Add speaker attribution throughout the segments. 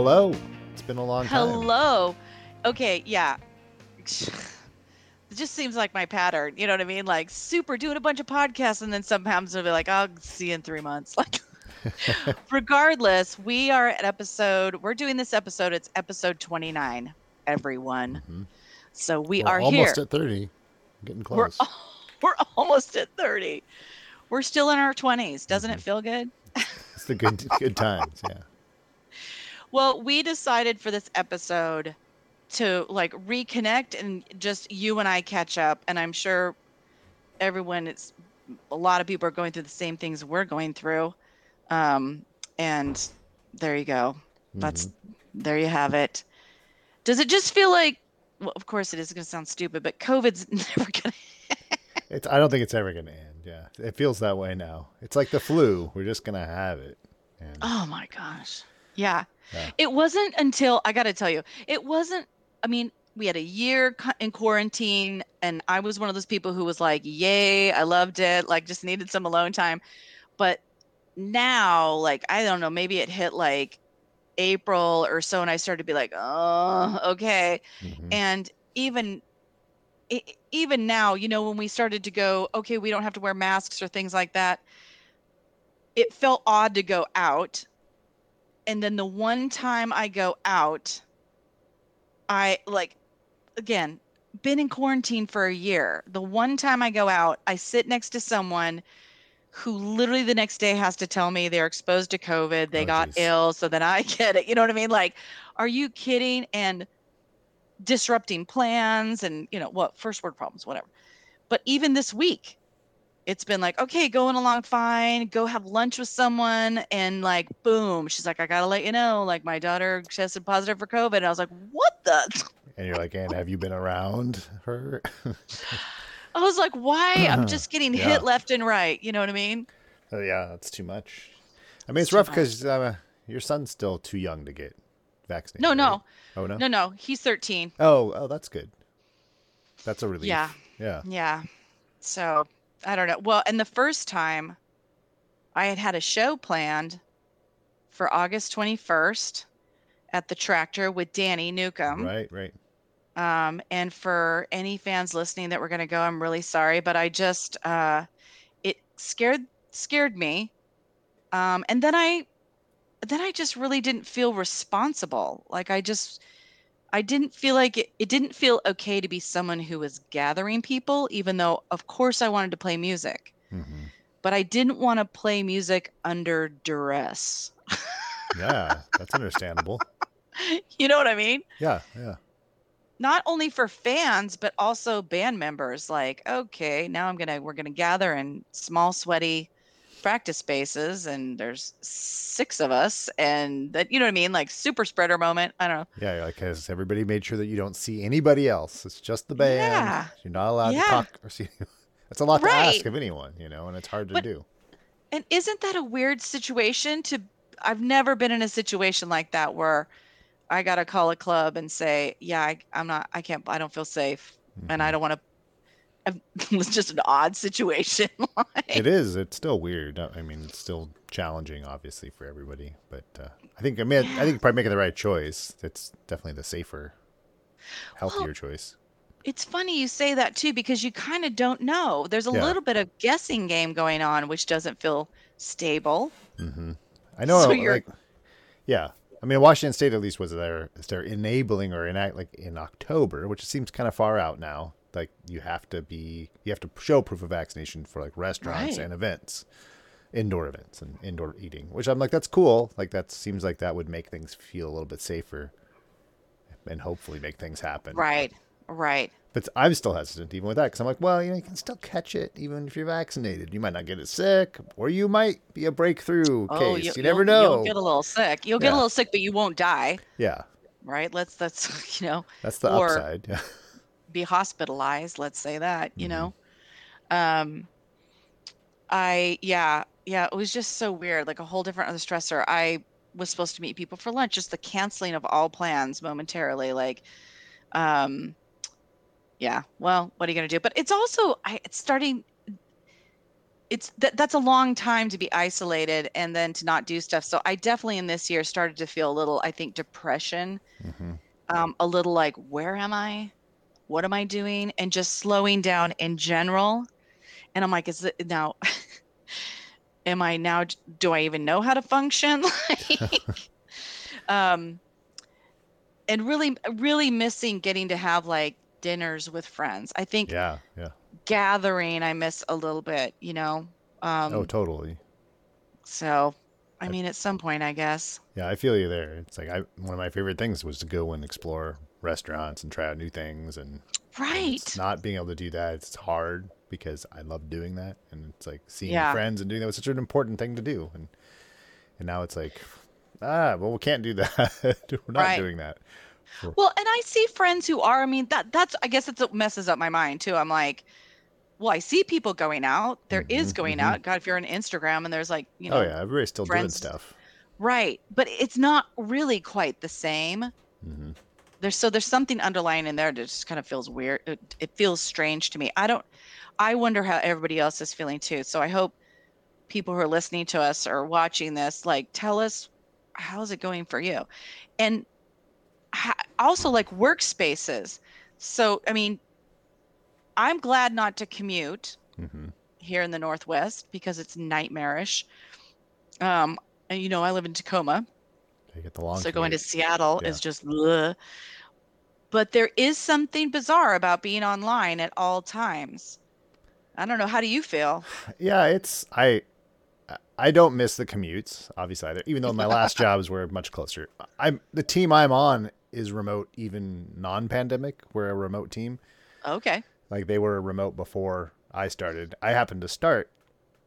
Speaker 1: hello. It's been a long time.
Speaker 2: Hello. Okay, yeah. It just seems like my pattern. You know what I mean? Like super doing a bunch of podcasts and then sometimes I'll be like, I'll see you in three months. Like regardless, we are at episode we're doing this episode. It's episode 29, everyone.
Speaker 1: Mhm.
Speaker 2: So we
Speaker 1: We're
Speaker 2: are
Speaker 1: almost
Speaker 2: here.
Speaker 1: at 30. Getting close.
Speaker 2: We're we're almost at 30. We're still in our 20s. Doesn't it
Speaker 1: Mhm.
Speaker 2: feel good?
Speaker 1: It's the good good times. Yeah.
Speaker 2: Well, we decided for this episode to like reconnect and just you and I catch up. And I'm sure everyone, it's a lot of people are going through the same things we're going through. Um, and there you go. That's
Speaker 1: Mhm.
Speaker 2: there you have it. Does it just feel like, well, of course it is going to sound stupid, but COVID's never going to.
Speaker 1: It's. I don't think it's ever gonna end. Yeah. It feels that way now. It's like the flu. We're just gonna have it. And
Speaker 2: Oh my gosh. Yeah.
Speaker 1: Yeah.
Speaker 2: It wasn't until I got to tell you, it wasn't. I mean, we had a year in quarantine, and I was one of those people who was like, "Yay, I loved it!" Like, just needed some alone time. But now, like, I don't know, maybe it hit like April or so, and I started to be like, "Oh, okay."
Speaker 1: mhm.
Speaker 2: And even even now, you know, when we started to go, okay, we don't have to wear masks or things like that, it felt odd to go out. And then the one time I go out, I like, again, been in quarantine for a year. The one time I go out, I sit next to someone who literally the next day has to tell me they're exposed to COVID, they
Speaker 1: Oh,
Speaker 2: got
Speaker 1: geez.
Speaker 2: ill, so then I get it. You know what I mean? Like, are you kidding? And disrupting plans and you know what first word problems whatever but even this week it's been like okay going along fine go have lunch with someone and like boom she's like i gotta let you know like my daughter tested positive for covid and i was like what the
Speaker 1: And you're like, and have you been around her?
Speaker 2: i was like why i'm just getting
Speaker 1: Yeah.
Speaker 2: hit left and right you know what i mean
Speaker 1: Oh, yeah, that's too much. I mean, it's,
Speaker 2: It's
Speaker 1: rough because uh, your son's still too young to get vaccinated.
Speaker 2: no
Speaker 1: right?
Speaker 2: no
Speaker 1: Oh no.
Speaker 2: no no he's 13
Speaker 1: Oh, oh, that's good. That's a relief.
Speaker 2: Yeah.
Speaker 1: Yeah.
Speaker 2: Yeah. So I don't know. Well, and the first time I had had a show planned for August 21st at the tractor with Danny Newcomb.
Speaker 1: Right. Right.
Speaker 2: Um, and for any fans listening that were going to go, I'm really sorry, but I just, uh, it scared, scared me. Um, and then I, then I just really didn't feel responsible. Like I just, I didn't feel like it, it didn't feel okay to be someone who was gathering people, even though of course I wanted to play music,
Speaker 1: hmm
Speaker 2: but I didn't want to play music under duress.
Speaker 1: Yeah, that's understandable.
Speaker 2: you know what I mean?
Speaker 1: Yeah. Yeah.
Speaker 2: not only for fans but also band members like okay now i'm gonna we're gonna gather in small sweaty practice spaces and there's six of us and that you know what i mean like super spreader moment i don't know
Speaker 1: Yeah. Like, has everybody made sure that you don't see anybody else? It's just the band.
Speaker 2: Yeah.
Speaker 1: You're not allowed
Speaker 2: Yeah.
Speaker 1: to talk or see. That's a lot to ask of anyone, you know, and it's hard to
Speaker 2: But-
Speaker 1: do.
Speaker 2: and isn't that a weird situation to i've never been in a situation like that where i gotta call a club and say yeah I, i'm not i can't i don't feel safe and i
Speaker 1: Mhm.
Speaker 2: don't want to it's just an odd situation
Speaker 1: It is. It's still weird. I mean, it's still challenging, obviously, for everybody. But uh, I think I mean, I think you're probably making the right choice. It's definitely the safer, healthier choice.
Speaker 2: It's funny you say that too because you kind of don't know. There's a
Speaker 1: Yeah.
Speaker 2: little bit of guessing game going on, which doesn't feel stable.
Speaker 1: hmm I know.
Speaker 2: So you're-
Speaker 1: like, yeah. I mean, Washington State at least was there. They're enabling or enact like in October, which seems kind of far out now. Like you have to be, you have to show proof of vaccination for like restaurants
Speaker 2: Right.
Speaker 1: and events, indoor events and indoor eating. Which I'm like, that's cool. Like that seems like that would make things feel a little bit safer, and hopefully make things happen.
Speaker 2: Right, right.
Speaker 1: But I'm still hesitant even with that because I'm like, well, you know, you can still catch it even if you're vaccinated. You might not get it sick, or you might be a breakthrough
Speaker 2: Oh,
Speaker 1: case.
Speaker 2: you,
Speaker 1: you never know.
Speaker 2: You'll get a little sick. You'll get a little sick, but you won't die.
Speaker 1: yeah,
Speaker 2: Right? Let's that's you know
Speaker 1: that's the
Speaker 2: Or-
Speaker 1: upside. Yeah.
Speaker 2: be hospitalized. Let's say that. You
Speaker 1: Mhm.
Speaker 2: know. Um. I yeah yeah it was just so weird like a whole different other stressor. I was supposed to meet people for lunch. Just the canceling of all plans momentarily. Like, um, yeah. Well, what are you gonna do? But it's also I it's starting. it's that that's a long time to be isolated and then to not do stuff. So I definitely in this year started to feel a little, I think, depression,
Speaker 1: hmm
Speaker 2: um, a little like, where am I? What am I doing? And just slowing down in general. And I'm like, is it now? am I now? Do I even know how to function? like, um, and really, really missing getting to have like dinners with friends. I think
Speaker 1: Yeah, yeah.
Speaker 2: gathering I miss a little bit, you know. Um,
Speaker 1: Oh, totally.
Speaker 2: so I
Speaker 1: I-
Speaker 2: mean, at some point, I guess.
Speaker 1: Yeah, I feel you there. It's like I one of my favorite things was to go and explore restaurants and try out new things and and
Speaker 2: Right.
Speaker 1: it's not being able to do that it's hard because I love doing that and it's like seeing
Speaker 2: Yeah.
Speaker 1: friends and doing that was such an important thing to do and and now it's like ah well we can't do that we're not
Speaker 2: Right.
Speaker 1: doing that
Speaker 2: Well, and I see friends who are. I mean, that that's. I guess it's what messes up my mind too. I'm like, well, I see people going out. There is
Speaker 1: Mhm,
Speaker 2: going
Speaker 1: mhm.
Speaker 2: out. God, if you're on Instagram and there's like, you know,
Speaker 1: oh yeah everybody's still doing stuff
Speaker 2: right, but it's not really quite the same.
Speaker 1: hmm
Speaker 2: There's so there's something underlying in there that just kind of feels weird. It, it feels strange to me. I don't. I wonder how everybody else is feeling too. So I hope people who are listening to us or watching this, like, tell us how's it going for you, and ha- also like workspaces. So I mean, I'm glad not to commute
Speaker 1: hmm
Speaker 2: here in the Northwest because it's nightmarish. Um, and you know, I live in Tacoma,
Speaker 1: you get the long
Speaker 2: so going to. Seattle
Speaker 1: Yeah.
Speaker 2: is just ugh. But there is something bizarre about being online at all times. I don't know. How do you feel?
Speaker 1: yeah it's i i don't miss the commutes obviously either even though my last jobs were much closer i'm the team i'm on is remote even non-pandemic we're a remote team
Speaker 2: Okay.
Speaker 1: like they were remote before i started i happened to start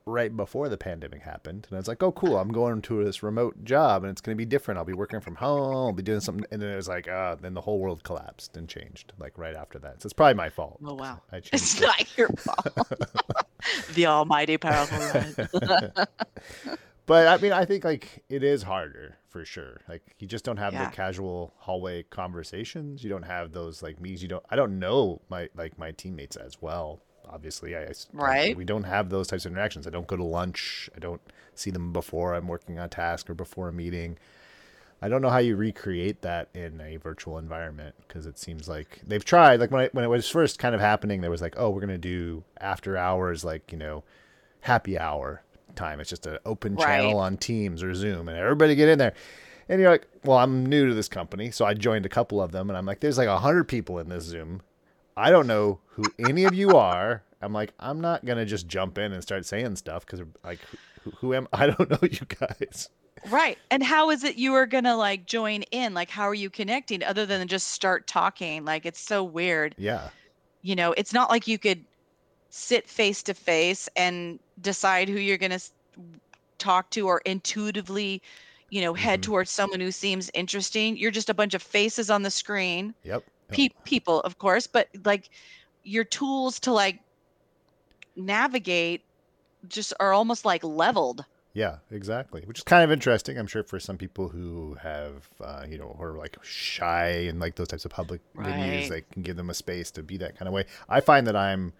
Speaker 1: right before the pandemic happened and i was like oh cool i'm going to this remote job and it's going to be different i'll be working from home i'll be doing something and then it was like uh then the whole world collapsed and changed like right after that so it's probably my fault
Speaker 2: Oh wow.
Speaker 1: i changed
Speaker 2: It's
Speaker 1: it.
Speaker 2: not your fault. the almighty powerful
Speaker 1: but I mean, I think like it is harder for sure. Like you just don't have
Speaker 2: Yeah.
Speaker 1: the casual hallway conversations. You don't have those like meetings. You don't. I don't know my like my teammates as well. Obviously, I, I
Speaker 2: Right.
Speaker 1: we don't have those types of interactions. I don't go to lunch. I don't see them before I'm working on a task or before a meeting. I don't know how you recreate that in a virtual environment because it seems like they've tried. Like when I, when it was first kind of happening, there was like, oh, we're gonna do after hours, like you know, happy hour time. It's just an open channel on Teams or Zoom, and everybody get in there. And you're like, well, I'm new to this company, so I joined a couple of them, and I'm like, there's like a hundred people in this Zoom. I don't know who any of you are. I'm like, I'm not gonna just jump in and start saying stuff because like, who, who am I? don't know you guys.
Speaker 2: right. And how is it you are gonna like join in? Like, how are you connecting other than just start talking? Like, it's so weird.
Speaker 1: Yeah,
Speaker 2: You know, it's not like you could sit face to face and decide who you're gonna talk to or intuitively, you know, head
Speaker 1: Mhm.
Speaker 2: towards someone who seems interesting. You're just a bunch of faces on the screen.
Speaker 1: yep.
Speaker 2: Pe- people, of course, but like your tools to like navigate just are almost like leveled.
Speaker 1: Yeah, exactly. Which is kind of interesting. I'm sure for some people who have, uh, you know, who are like shy and like those types of public venues,
Speaker 2: Right.
Speaker 1: they can give them a space to be that kind of way. I find that I'm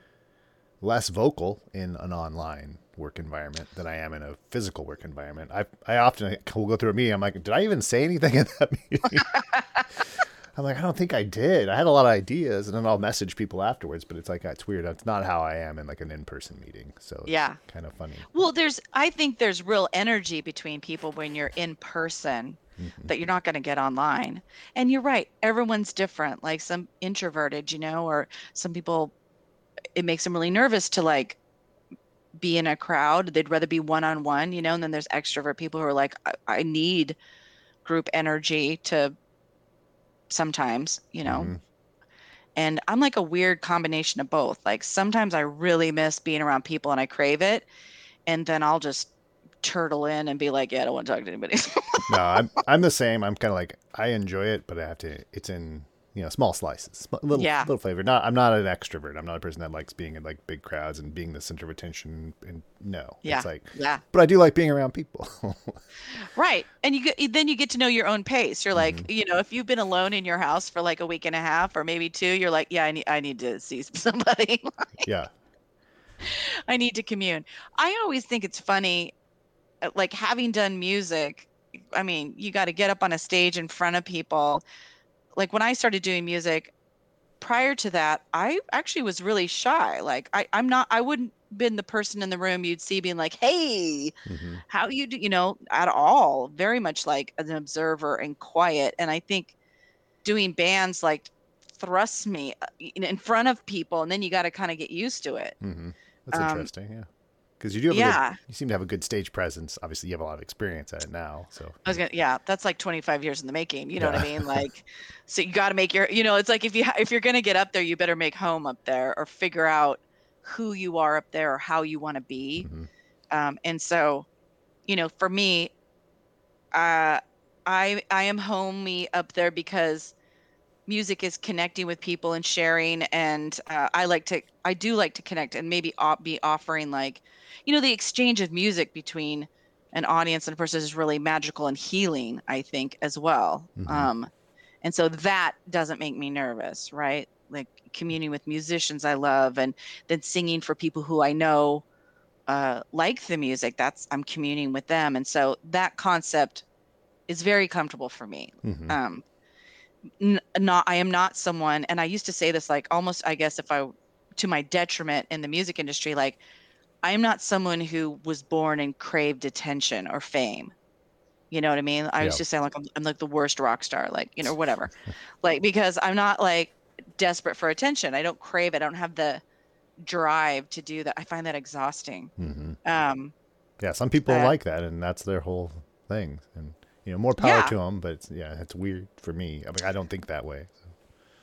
Speaker 1: less vocal in an online work environment than I am in a physical work environment. I I often will go through a meeting. I'm like, did I even say anything in that meeting? I'm like, I don't think I did. I had a lot of ideas, and then I'll message people afterwards. But it's like it's weird. That's not how I am in like an in-person meeting. So it's
Speaker 2: Yeah.
Speaker 1: kind of funny.
Speaker 2: Well, there's I think there's real energy between people when you're in person
Speaker 1: Mhm.
Speaker 2: that you're not going to get online. And you're right, everyone's different. Like some introverted, you know, or some people it makes them really nervous to like be in a crowd. They'd rather be one on one, you know, and then there's extrovert people who are like I, I need group energy to sometimes, you know.
Speaker 1: Mhm.
Speaker 2: And I'm like a weird combination of both. Like sometimes I really miss being around people and I crave it. And then I'll just turtle in and be like, yeah, I don't want to talk to anybody.
Speaker 1: no, I'm I'm the same. I'm kind of like I enjoy it, but I have to. It's in you know small slices, little
Speaker 2: Yeah.
Speaker 1: little flavor. Not I'm not an extrovert. I'm not a person that likes being in like big crowds and being the center of attention. And no,
Speaker 2: Yeah.
Speaker 1: it's like,
Speaker 2: yeah.
Speaker 1: but I do like being around people.
Speaker 2: Right. And you get then you get to know your own pace. You're like, you know, if you've been alone in your house for like a week and a half or maybe two, you're like, yeah, I need I need to see somebody.
Speaker 1: yeah,
Speaker 2: I need to commune. I always think it's funny, uh, like having done music. I mean, you got to get up on a stage in front of people. Like when I started doing music, prior to that, I actually was really shy. Like I, I'm not. I wouldn't been the person in the room you'd see being like, "Hey,
Speaker 1: hmm
Speaker 2: how you do?" You know, at all. Very much like an observer and quiet. And I think doing bands like thrusts me uh, in in front of people, and then you got to kind of get used to it.
Speaker 1: Mm-hmm. That's
Speaker 2: Um,
Speaker 1: interesting. Yeah. Because you do have a
Speaker 2: Yeah.
Speaker 1: good, you seem to have a good stage presence. Obviously, you have a lot of experience at it now. So
Speaker 2: I was gonna, yeah, that's like 25 years in the making. You know what I mean? Like, so you got to make your, you know, it's like if you if you're gonna get up there, you better make home up there, or figure out who you are up there, or how you want to be.
Speaker 1: mhm.
Speaker 2: Um, and so, you know, for me, uh, I I am homey up there because music is connecting with people and sharing, and uh, I like to, I do like to connect and maybe op- be offering like, you know, the exchange of music between an audience and a person is really magical and healing. I think as well.
Speaker 1: Mhm.
Speaker 2: Um, and so that doesn't make me nervous, right? Like communing with musicians I love, and then singing for people who I know uh, like the music. That's I'm communing with them, and so that concept is very comfortable for me.
Speaker 1: Mhm.
Speaker 2: Um, n- not I am not someone, and I used to say this like almost I guess if I to my detriment in the music industry, like I am not someone who was born and craved attention or fame. You know what I mean? I
Speaker 1: Yeah.
Speaker 2: used to say like I'm, I'm like the worst rock star, like you know whatever, like because I'm not like desperate for attention. I don't crave it. I don't have the drive to do that. I find that exhausting.
Speaker 1: Mhm.
Speaker 2: Um,
Speaker 1: Yeah. Some people
Speaker 2: Uh,
Speaker 1: like that, and that's their whole thing. And you know, more power
Speaker 2: Yeah.
Speaker 1: to them. But it's, yeah, it's weird for me. I mean, I don't think that way. So.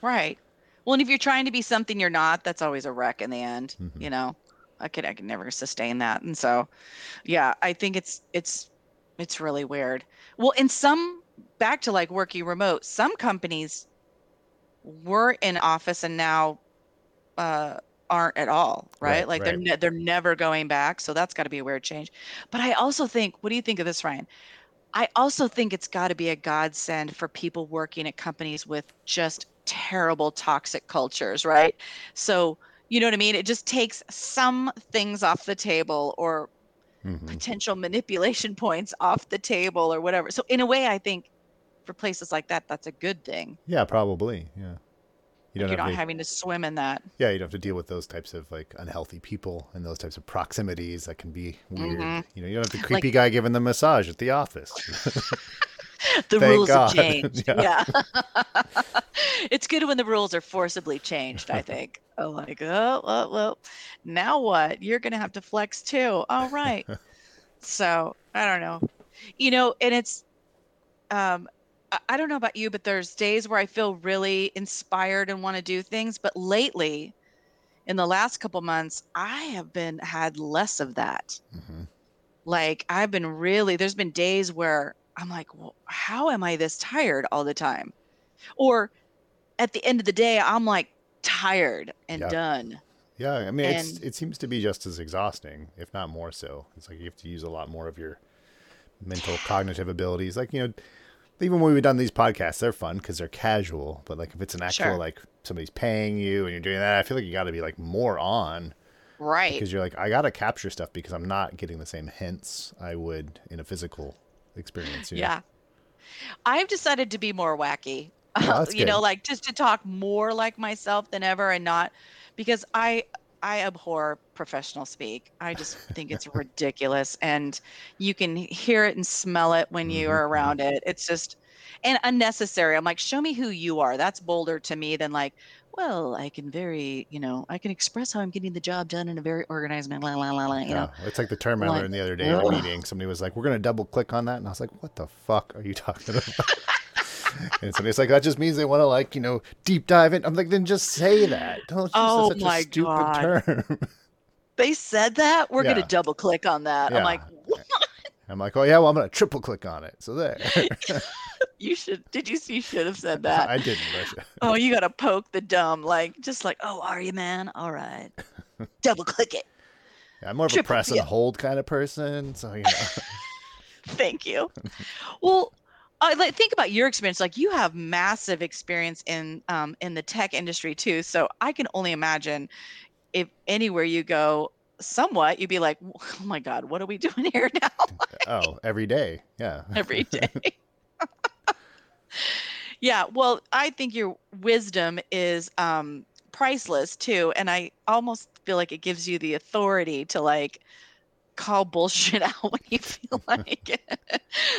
Speaker 2: right. Well, and if you're trying to be something you're not, that's always a wreck in the end.
Speaker 1: Mhm.
Speaker 2: You know, I could I could never sustain that. And so, yeah, I think it's it's it's really weird. Well, in some back to like working remote, some companies were in office and now uh aren't at all, right?
Speaker 1: Right,
Speaker 2: like they're ne- they're never going back. So that's got to be a weird change. But I also think, what do you think of this, Ryan? I also think it's got to be a godsend for people working at companies with just terrible toxic cultures, right? So, you know what I mean? It just takes some things off the table or
Speaker 1: Mhm.
Speaker 2: potential manipulation points off the table or whatever. So, in a way, I think for places like that, that's a good thing.
Speaker 1: Yeah, probably. Yeah. You
Speaker 2: Like
Speaker 1: don't
Speaker 2: you're not
Speaker 1: to,
Speaker 2: having to swim in that.
Speaker 1: yeah, you don't have to deal with those types of like unhealthy people and those types of proximities that can be weird.
Speaker 2: Mhm.
Speaker 1: You know, you don't have the creepy guy giving the massage at the office.
Speaker 2: The
Speaker 1: Thank
Speaker 2: rules
Speaker 1: God.
Speaker 2: have changed.
Speaker 1: Yeah.
Speaker 2: yeah. it's good when the rules are forcibly changed, I think. I'm like, oh, well, well, now what? You're going to have to flex too. All right. so I don't know. You know, and it's, um, I- don't know about you, but there's days where I feel really inspired and want to do things. But lately, in the last couple months, I have been had less of that
Speaker 1: Mhm.
Speaker 2: like i've been really there's been days where i'm like well, how am i this tired all the time or at the end of the day i'm like tired and
Speaker 1: Yeah.
Speaker 2: done
Speaker 1: Yeah, I mean, it's
Speaker 2: And-
Speaker 1: it seems to be just as exhausting, if not more so. It's like you have to use a lot more of your mental cognitive abilities. Like you know, even when we've done these podcasts, they're fun because they're casual. But like if it's an actual
Speaker 2: Sure.
Speaker 1: like somebody's paying you and you're doing that, I feel like you got to be like more on
Speaker 2: right
Speaker 1: because you're like I got to capture stuff because I'm not getting the same hints I would in a physical experience. know?
Speaker 2: yeah i've decided to be more wacky
Speaker 1: Oh,
Speaker 2: you know like just to talk more like myself than ever and not because i i abhor professional speak i just think it's ridiculous and you can hear it and smell it when you
Speaker 1: Mhm,
Speaker 2: are
Speaker 1: mhm.
Speaker 2: around it it's just and unnecessary i'm like show me who you are that's bolder to me than like well i can very you know i can express how i'm getting the job done in a very organized manner la, la, la, la, you know
Speaker 1: it's like the term I
Speaker 2: like,
Speaker 1: learned the other day in a meeting. Somebody was like, "We're gonna double click on that," and I was like, "What the fuck are you talking about?" and somebody's like, "That just means they want to like you know deep dive in." I'm like, "Then just say that. Don't use
Speaker 2: Oh
Speaker 1: such
Speaker 2: my
Speaker 1: a stupid
Speaker 2: God.
Speaker 1: term."
Speaker 2: they said that we're
Speaker 1: Yeah.
Speaker 2: gonna double click on that i'm like?
Speaker 1: I'm like, "Oh yeah, well I'm gonna triple click on it." So there,
Speaker 2: you should did you you should have said that
Speaker 1: I didn't.
Speaker 2: Oh, you gotta poke the dumb, like just like, oh, are you, man? All right, double click it.
Speaker 1: I'm more of a press and hold kind of person. So you know,
Speaker 2: Thank you. well, I like think about your experience. Like you have massive experience in um in the tech industry too. So I can only imagine if anywhere you go, somewhat you'd be like, oh my God, what are we doing here now?
Speaker 1: oh, every day. Yeah.
Speaker 2: Every day. yeah. Well, I think your wisdom is um, priceless too. And I almost feel like it gives you the authority to like call bullshit out when you feel like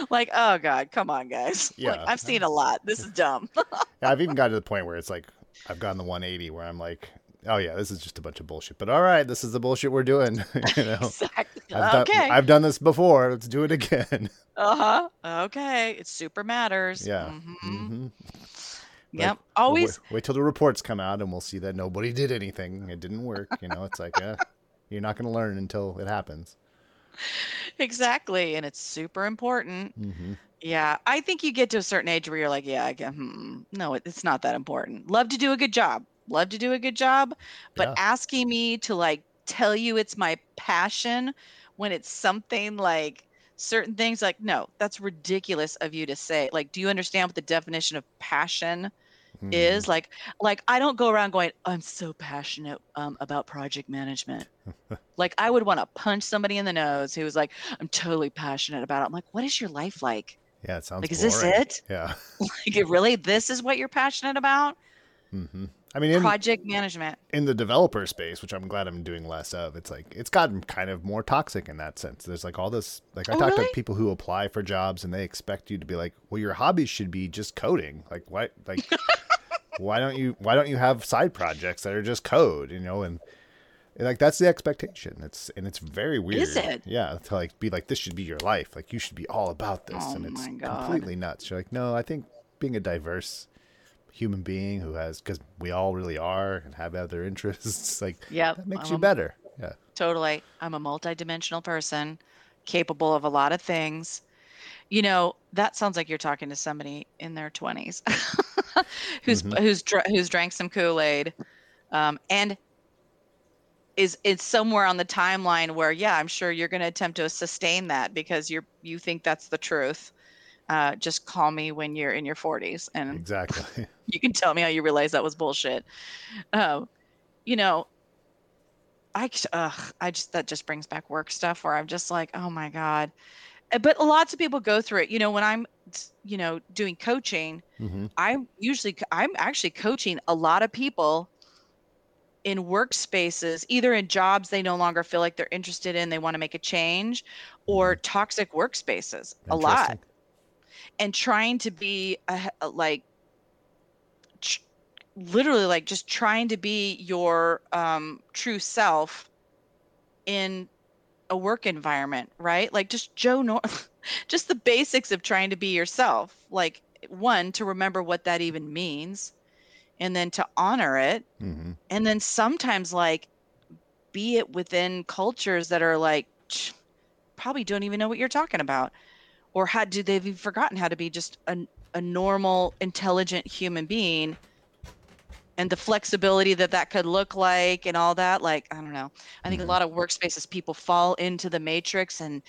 Speaker 2: like oh god come on guys
Speaker 1: Yeah.
Speaker 2: like i've seen a lot this is dumb
Speaker 1: Yeah, I've even gotten to the point where it's like I've gotten the 180 where I'm like, oh yeah, this is just a bunch of bullshit. But all right, this is the bullshit we're doing. you know,
Speaker 2: exactly
Speaker 1: I've done
Speaker 2: okay
Speaker 1: I've done this before. Let's do it again.
Speaker 2: uh-huh okay it super matters
Speaker 1: yeah.
Speaker 2: Mhm.
Speaker 1: hmm
Speaker 2: yep
Speaker 1: We'll
Speaker 2: always
Speaker 1: wait, wait till the reports come out and we'll see that nobody did anything. It didn't work. You know, it's like, yeah, you're not going to learn until it happens.
Speaker 2: exactly and it's super important
Speaker 1: hmm
Speaker 2: yeah i think you get to a certain age where you're like yeah i can hmm, no it, it's not that important love to do a good job love to do a good job but
Speaker 1: Yeah.
Speaker 2: asking me to like tell you it's my passion when it's something like certain things like no that's ridiculous of you to say. Like do you understand what the definition of passion
Speaker 1: Mhm.
Speaker 2: is like like i don't go around going i'm so passionate um, about project management. Like i would want to punch somebody in the nose who was like i'm totally passionate about it. I'm like what is your life like?
Speaker 1: Yeah, it sounds
Speaker 2: like is this it?
Speaker 1: Yeah.
Speaker 2: like it really this is what you're passionate about?
Speaker 1: Hmm I mean, in,
Speaker 2: project management
Speaker 1: in the developer space, which I'm glad I'm doing less of, it's like it's gotten kind of more toxic in that sense. There's like all this like I
Speaker 2: Oh,
Speaker 1: talk
Speaker 2: really?
Speaker 1: to people who apply for jobs and they expect you to be like, well, your hobby should be just coding. Like what? Like why don't you why don't you have side projects that are just code? You know, and, and, like that's the expectation. It's and it's very weird.
Speaker 2: it?
Speaker 1: Yeah, to like be like this should be your life. Like you should be all about this,
Speaker 2: Oh
Speaker 1: and it's completely nuts. You're like, no, I think being a diverse human being who has because we all really are and have other interests like
Speaker 2: yeah
Speaker 1: that makes
Speaker 2: I'm
Speaker 1: you
Speaker 2: a-
Speaker 1: better. Yeah.
Speaker 2: Totally. I'm a multidimensional person capable of a lot of things. You know that sounds like you're talking to somebody in their 20s who's
Speaker 1: Mhm.
Speaker 2: who's dr- who's drank some kool-aid um, and is it's somewhere on the timeline where yeah i'm sure you're going to attempt to sustain that because you're you think that's the truth uh, just call me when you're in your 40s and
Speaker 1: exactly
Speaker 2: you can tell me how you realize that was bullshit. Um, you know, I I just that just brings back work stuff where I'm just like, oh my god. Uh, But lots of people go through it. You know, when I'm, you know, doing coaching,
Speaker 1: hmm
Speaker 2: I'm usually i'm actually coaching a lot of people in workspaces, either in jobs they no longer feel like they're interested in, they want to make a change, or toxic workspaces. A lot. And trying to be a, a- like tr- literally like just trying to be your um true self in a work environment right? Like just joe nor just the basics of trying to be yourself like one to remember what that even means and then to honor it
Speaker 1: hmm
Speaker 2: and then sometimes like be it within cultures that are like probably don't even know what you're talking about or how do they've even forgotten how to be just a, a normal intelligent human being and the flexibility that that could look like and all that like i don't know i think
Speaker 1: Mhm.
Speaker 2: a lot of workspaces people fall into the matrix and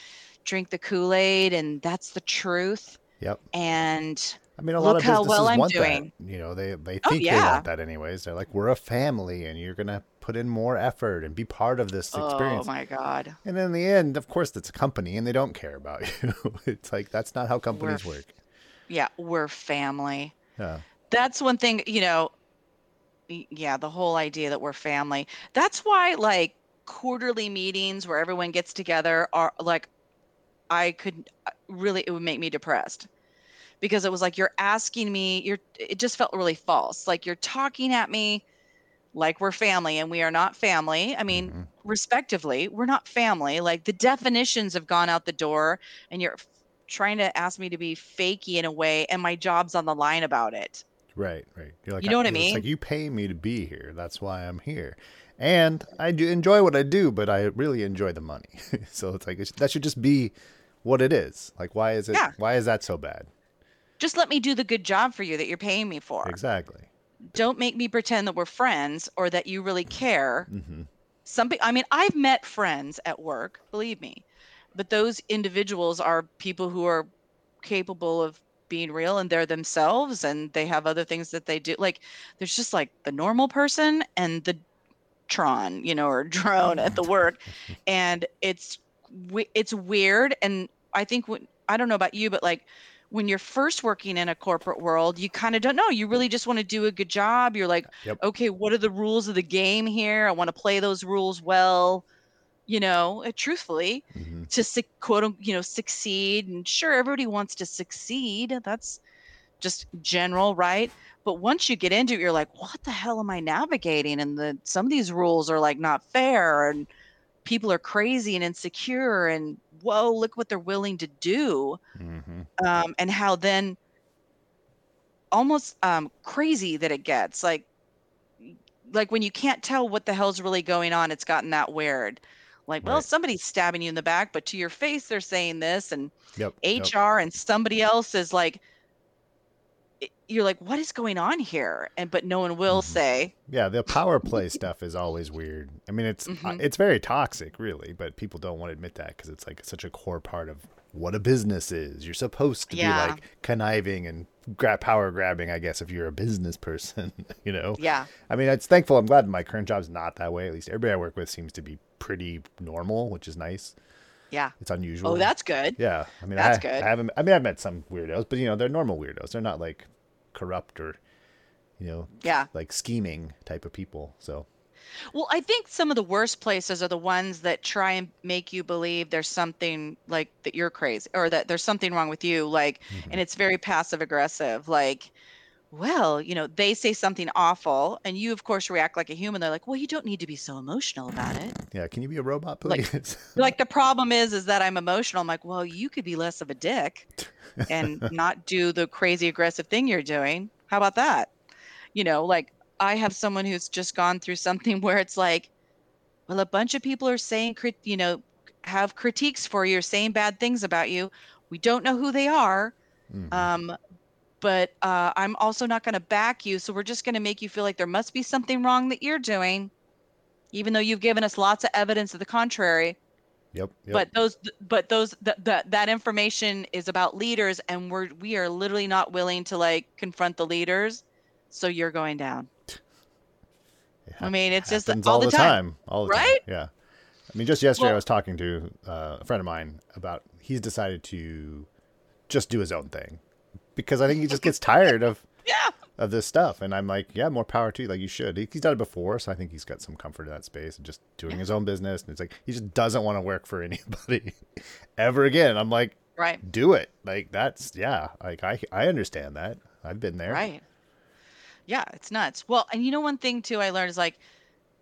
Speaker 2: drink the kool-aid and that's the truth
Speaker 1: yep
Speaker 2: and
Speaker 1: i mean a lot
Speaker 2: Look
Speaker 1: of
Speaker 2: how
Speaker 1: businesses
Speaker 2: well I'm
Speaker 1: want
Speaker 2: doing.
Speaker 1: that you know they they
Speaker 2: Oh,
Speaker 1: think they
Speaker 2: yeah.
Speaker 1: want that anyways they're like we're a family and you're gonna put in more effort and be part of this experience.
Speaker 2: oh my god.
Speaker 1: And in the end of course it's a company and they don't care about you. It's like that's not how companies
Speaker 2: f-
Speaker 1: work.
Speaker 2: yeah we're family.
Speaker 1: Yeah.
Speaker 2: That's one thing you know yeah the whole idea that we're family. That's why like quarterly meetings where everyone gets together are like i could uh, really it would make me depressed. Because it was like you're asking me you're it just felt really false. Like you're talking at me like we're family and we are not family i mean
Speaker 1: Mhm.
Speaker 2: respectively we're not family like the definitions have gone out the door and you're trying to ask me to be fakey in a way and my job's on the line about it
Speaker 1: Right, right. You're like,
Speaker 2: You know what I
Speaker 1: it's
Speaker 2: mean?
Speaker 1: like you pay me to be here. That's why I'm here. And I do enjoy what I do, but I really enjoy the money. so it's like, it's, that should just be what it is. Like, why is it,
Speaker 2: Yeah.
Speaker 1: why is that so bad?
Speaker 2: just let me do the good job for you that you're paying me for.
Speaker 1: Exactly.
Speaker 2: Don't make me pretend that we're friends or that you really care.
Speaker 1: hmm
Speaker 2: Some I mean, I've met friends at work, believe me, but those individuals are people who are capable of being real and they're themselves and they have other things that they do. Like there's just like the normal person and the Tron, you know, or drone at the work, and it's it's weird. And I think when I don't know about you, but like when you're first working in a corporate world, you kind of don't know. You really just want to do a good job. You're like,
Speaker 1: Yep.
Speaker 2: okay, what are the rules of the game here? I want to play those rules well, you know, uh, truthfully
Speaker 1: Mhm.
Speaker 2: to quote you know succeed and sure everybody wants to succeed that's just general right but once you get into it you're like what the hell am i navigating and the some of these rules are like not fair and people are crazy and insecure and whoa look what they're willing to do
Speaker 1: Mhm.
Speaker 2: um, and how then almost um, crazy that it gets like like when you can't tell what the hell's really going on it's gotten that weird like well
Speaker 1: Right.
Speaker 2: somebody's stabbing you in the back but to your face they're saying this and
Speaker 1: Yep. yep.
Speaker 2: hr and somebody else is like you're like what is going on here and but no one will
Speaker 1: Mhm.
Speaker 2: say
Speaker 1: Yeah, the power play stuff is always weird. I mean, it's uh,
Speaker 2: Mhm.
Speaker 1: it's very toxic, really, but people don't want to admit that because it's like such a core part of what a business is. You're supposed to
Speaker 2: Yeah.
Speaker 1: be like conniving and grab power grabbing, I guess, if you're a business person. you know,
Speaker 2: yeah
Speaker 1: I mean, it's thankful. I'm glad my current job's not that way. At least everybody I work with seems to be pretty normal, which is nice.
Speaker 2: yeah
Speaker 1: It's unusual.
Speaker 2: oh that's good
Speaker 1: yeah. I mean,
Speaker 2: that's
Speaker 1: I,
Speaker 2: good.
Speaker 1: I haven't. I mean, I've met some weirdos, but you know, they're normal weirdos. They're not like corrupt or you know
Speaker 2: yeah
Speaker 1: like scheming type of people. So
Speaker 2: Well, I think some of the worst places are the ones that try and make you believe there's something like that you're crazy or that there's something wrong with you. Like,
Speaker 1: mhm.
Speaker 2: and it's very passive aggressive. Like, well, you know, they say something awful and you, of course, react like a human. They're like, well, you don't need to be so emotional about it.
Speaker 1: yeah, can you be a robot,
Speaker 2: Like-
Speaker 1: please?
Speaker 2: Like, the problem is, is that I'm emotional. I'm like, well, you could be less of a dick and not do the crazy aggressive thing you're doing. How about that? You know, like I have someone who's just gone through something where it's like, well, a bunch of people are saying, crit- you know, have critiques for you, or saying bad things about you. We don't know who they are,
Speaker 1: Mhm.
Speaker 2: um, but uh, I'm also not going to back you. So we're just going to make you feel like there must be something wrong that you're doing, even though you've given us lots of evidence to the contrary
Speaker 1: yep, yep.
Speaker 2: but those but those that that that information is about leaders and we're we are literally not willing to like confront the leaders so you're going down i mean it's just
Speaker 1: happens
Speaker 2: all, the time,
Speaker 1: all the
Speaker 2: right?
Speaker 1: time. Yeah. I mean, just yesterday I was talking to uh, a friend of mine about he's decided to just do his own thing because I think he just gets tired of
Speaker 2: yeah
Speaker 1: of this stuff, and I'm like, yeah, more power to you. Like you should. He, he's done it before, so I think he's got some comfort in that space and just doing
Speaker 2: Yeah.
Speaker 1: his own business. And it's like he just doesn't want to work for anybody ever again. I'm like,
Speaker 2: right
Speaker 1: do it. Like that's yeah. Like I I understand that. I've been there.
Speaker 2: right yeah it's nuts well and you know one thing too i learned is like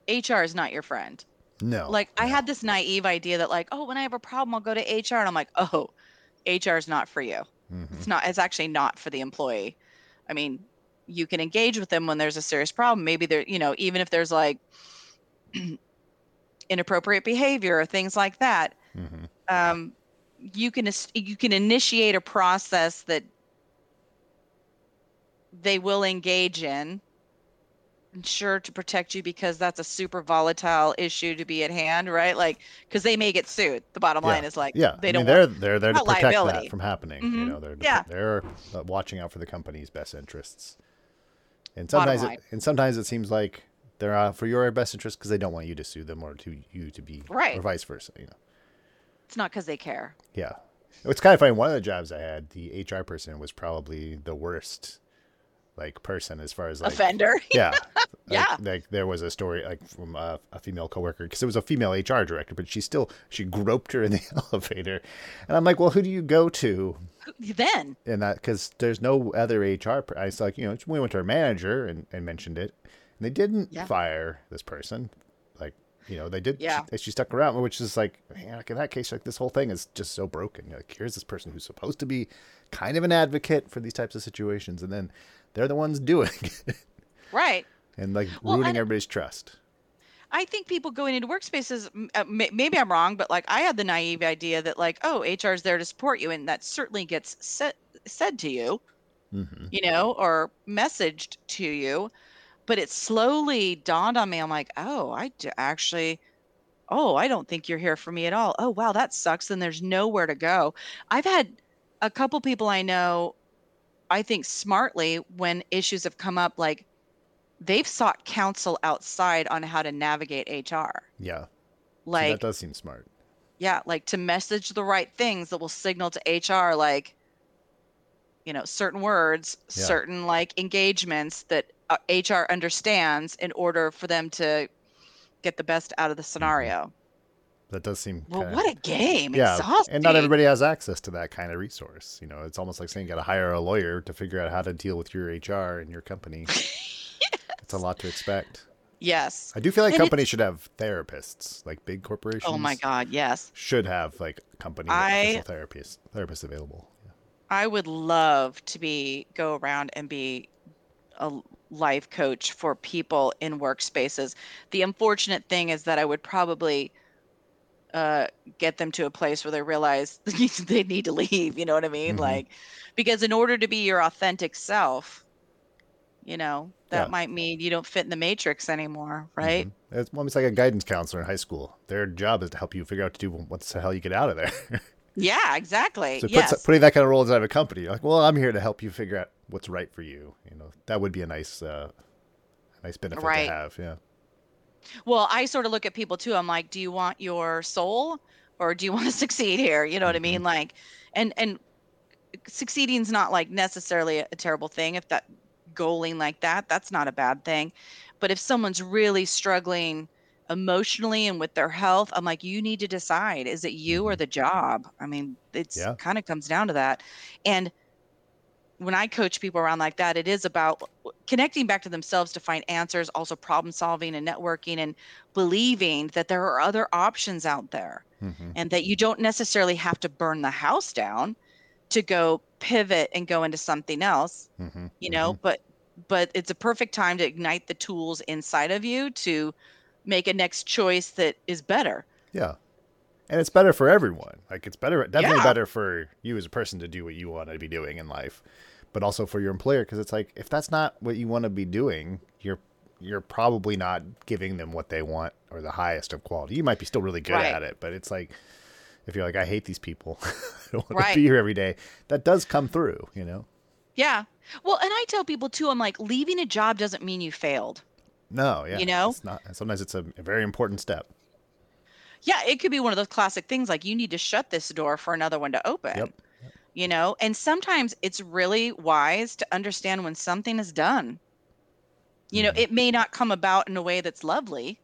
Speaker 2: hr is not your friend
Speaker 1: No.
Speaker 2: like i had this naive idea that like oh when i have a problem i'll go to hr and i'm like oh hr is not for you
Speaker 1: Mhm.
Speaker 2: it's not it's actually not for the employee i mean you can engage with them when there's a serious problem maybe there you know even if there's like inappropriate behavior or things like that
Speaker 1: Mhm.
Speaker 2: um, you can you can initiate a process that they will engage in sure to protect you because that's a super volatile issue to be at hand right like because they may get sued the bottom line is like
Speaker 1: Yeah,
Speaker 2: they
Speaker 1: I
Speaker 2: don't
Speaker 1: mean,
Speaker 2: want-
Speaker 1: they're they're there to protect
Speaker 2: liability.
Speaker 1: that from happening. You
Speaker 2: Mhm.
Speaker 1: know, they're
Speaker 2: Yeah.
Speaker 1: they're uh, watching out for the company's best interests. And sometimes, it, and sometimes it seems like they're out for your best interest because they don't want you to sue them or to you to be
Speaker 2: Right.
Speaker 1: or vice versa. You know,
Speaker 2: it's not because they care
Speaker 1: yeah. It's kind of funny. One of the jobs I had, the HR person was probably the worst, like person as far as like
Speaker 2: offender.
Speaker 1: yeah.
Speaker 2: Yeah.
Speaker 1: like, there was a story like from a, a female coworker because it was a female hr director but she still she groped her in the elevator. And i'm like well who do you go to?
Speaker 2: Then?
Speaker 1: In that because there's no other hr per- i was like you know we went to our manager and, and mentioned it. And they didn't
Speaker 2: Yeah.
Speaker 1: fire this person. Like you know they did
Speaker 2: Yeah.
Speaker 1: she, she stuck around which is like man, like in that case like this whole thing is just so broken. You're like here's this person who's supposed to be kind of an advocate for these types of situations. And then they're the ones doing it
Speaker 2: right
Speaker 1: and like
Speaker 2: Well,
Speaker 1: ruining
Speaker 2: and-
Speaker 1: everybody's trust.
Speaker 2: I think people going into workspaces, uh, may- maybe I'm wrong, but like I had the naive idea that like, oh, HR is there to support you, and that certainly gets said said to you,
Speaker 1: hmm
Speaker 2: you know, or messaged to you. But it slowly dawned on me. I'm like, oh, I d- actually, oh, I don't think you're here for me at all. Oh, wow, that sucks. Then there's nowhere to go. I've had a couple people I know, I think smartly when issues have come up, like they've sought counsel outside on how to navigate HR.
Speaker 1: Yeah. So
Speaker 2: Like,
Speaker 1: that does seem smart.
Speaker 2: yeah, like to message the right things that will signal to HR, like, you know, certain words,
Speaker 1: Yeah.
Speaker 2: certain like engagements that uh, HR understands in order for them to get the best out of the scenario.
Speaker 1: That does seem
Speaker 2: Well,
Speaker 1: kinda-
Speaker 2: what a game!
Speaker 1: yeah,
Speaker 2: Exhausting.
Speaker 1: and not everybody has access to that kind of resource. You know, it's almost like saying you got to hire a lawyer to figure out how to deal with your HR and your company. It's a lot to expect.
Speaker 2: Yes.
Speaker 1: I do feel like
Speaker 2: And
Speaker 1: companies should have therapists, like big corporations.
Speaker 2: Oh my God. Yes.
Speaker 1: Should have like company
Speaker 2: I-
Speaker 1: therapists, therapists available. Yeah.
Speaker 2: I would love to be go around and be a life coach for people in workspaces. The unfortunate thing is that I would probably uh, get them to a place where they realize they need to leave. You know what I mean?
Speaker 1: Mhm.
Speaker 2: Like, because in order to be your authentic self, you know, that
Speaker 1: Yeah.
Speaker 2: might mean you don't fit in the matrix anymore, right?
Speaker 1: Mhm. It's almost like a guidance counselor in high school. Their job is to help you figure out to do what the hell you get out of there.
Speaker 2: Yeah, exactly.
Speaker 1: so put,
Speaker 2: yes.
Speaker 1: putting that kind of role inside of a company, like, well, I'm here to help you figure out what's right for you. You know, that would be a nice, uh, nice benefit
Speaker 2: Right.
Speaker 1: to have. Yeah.
Speaker 2: Well, I sort of look at people too. I'm like, do you want your soul or do you want to succeed here? You know what I mean? Like, and and succeeding is not like necessarily a, a terrible thing. If that goaling like that, that's not a bad thing. But if someone's really struggling emotionally and with their health, I'm like, you need to decide: is it you or
Speaker 1: Mhm.
Speaker 2: the job? I mean, it's
Speaker 1: Yeah.
Speaker 2: kind of comes down to that. And when I coach people around like that, it is about connecting back to themselves to find answers, also problem solving and networking and believing that there are other options out there
Speaker 1: hmm
Speaker 2: and that you don't necessarily have to burn the house down to go pivot and go into something else,
Speaker 1: hmm
Speaker 2: you know, but but it's a perfect time to ignite the tools inside of you to make a next choice that is better.
Speaker 1: Yeah. And it's better for everyone. Like it's better, definitely
Speaker 2: Yeah.
Speaker 1: better for you as a person to do what you want to be doing in life, but also for your employer because it's like if that's not what you want to be doing, you're you're probably not giving them what they want or the highest of quality. You might be still really good
Speaker 2: Right.
Speaker 1: at it, but it's like if you're like I hate these people, I don't want
Speaker 2: Right.
Speaker 1: to be here every day. That does come through, you know.
Speaker 2: Yeah. Well, and I tell people too, I'm like, leaving a job doesn't mean you failed.
Speaker 1: No, yeah,
Speaker 2: You know?
Speaker 1: it's not. Sometimes it's a, a very important step.
Speaker 2: Yeah, it could be one of those classic things like you need to shut this door for another one to open.
Speaker 1: Yep.
Speaker 2: You know, and sometimes it's really wise to understand when something is done. You know,
Speaker 1: Mhm.
Speaker 2: it may not come about in a way that's lovely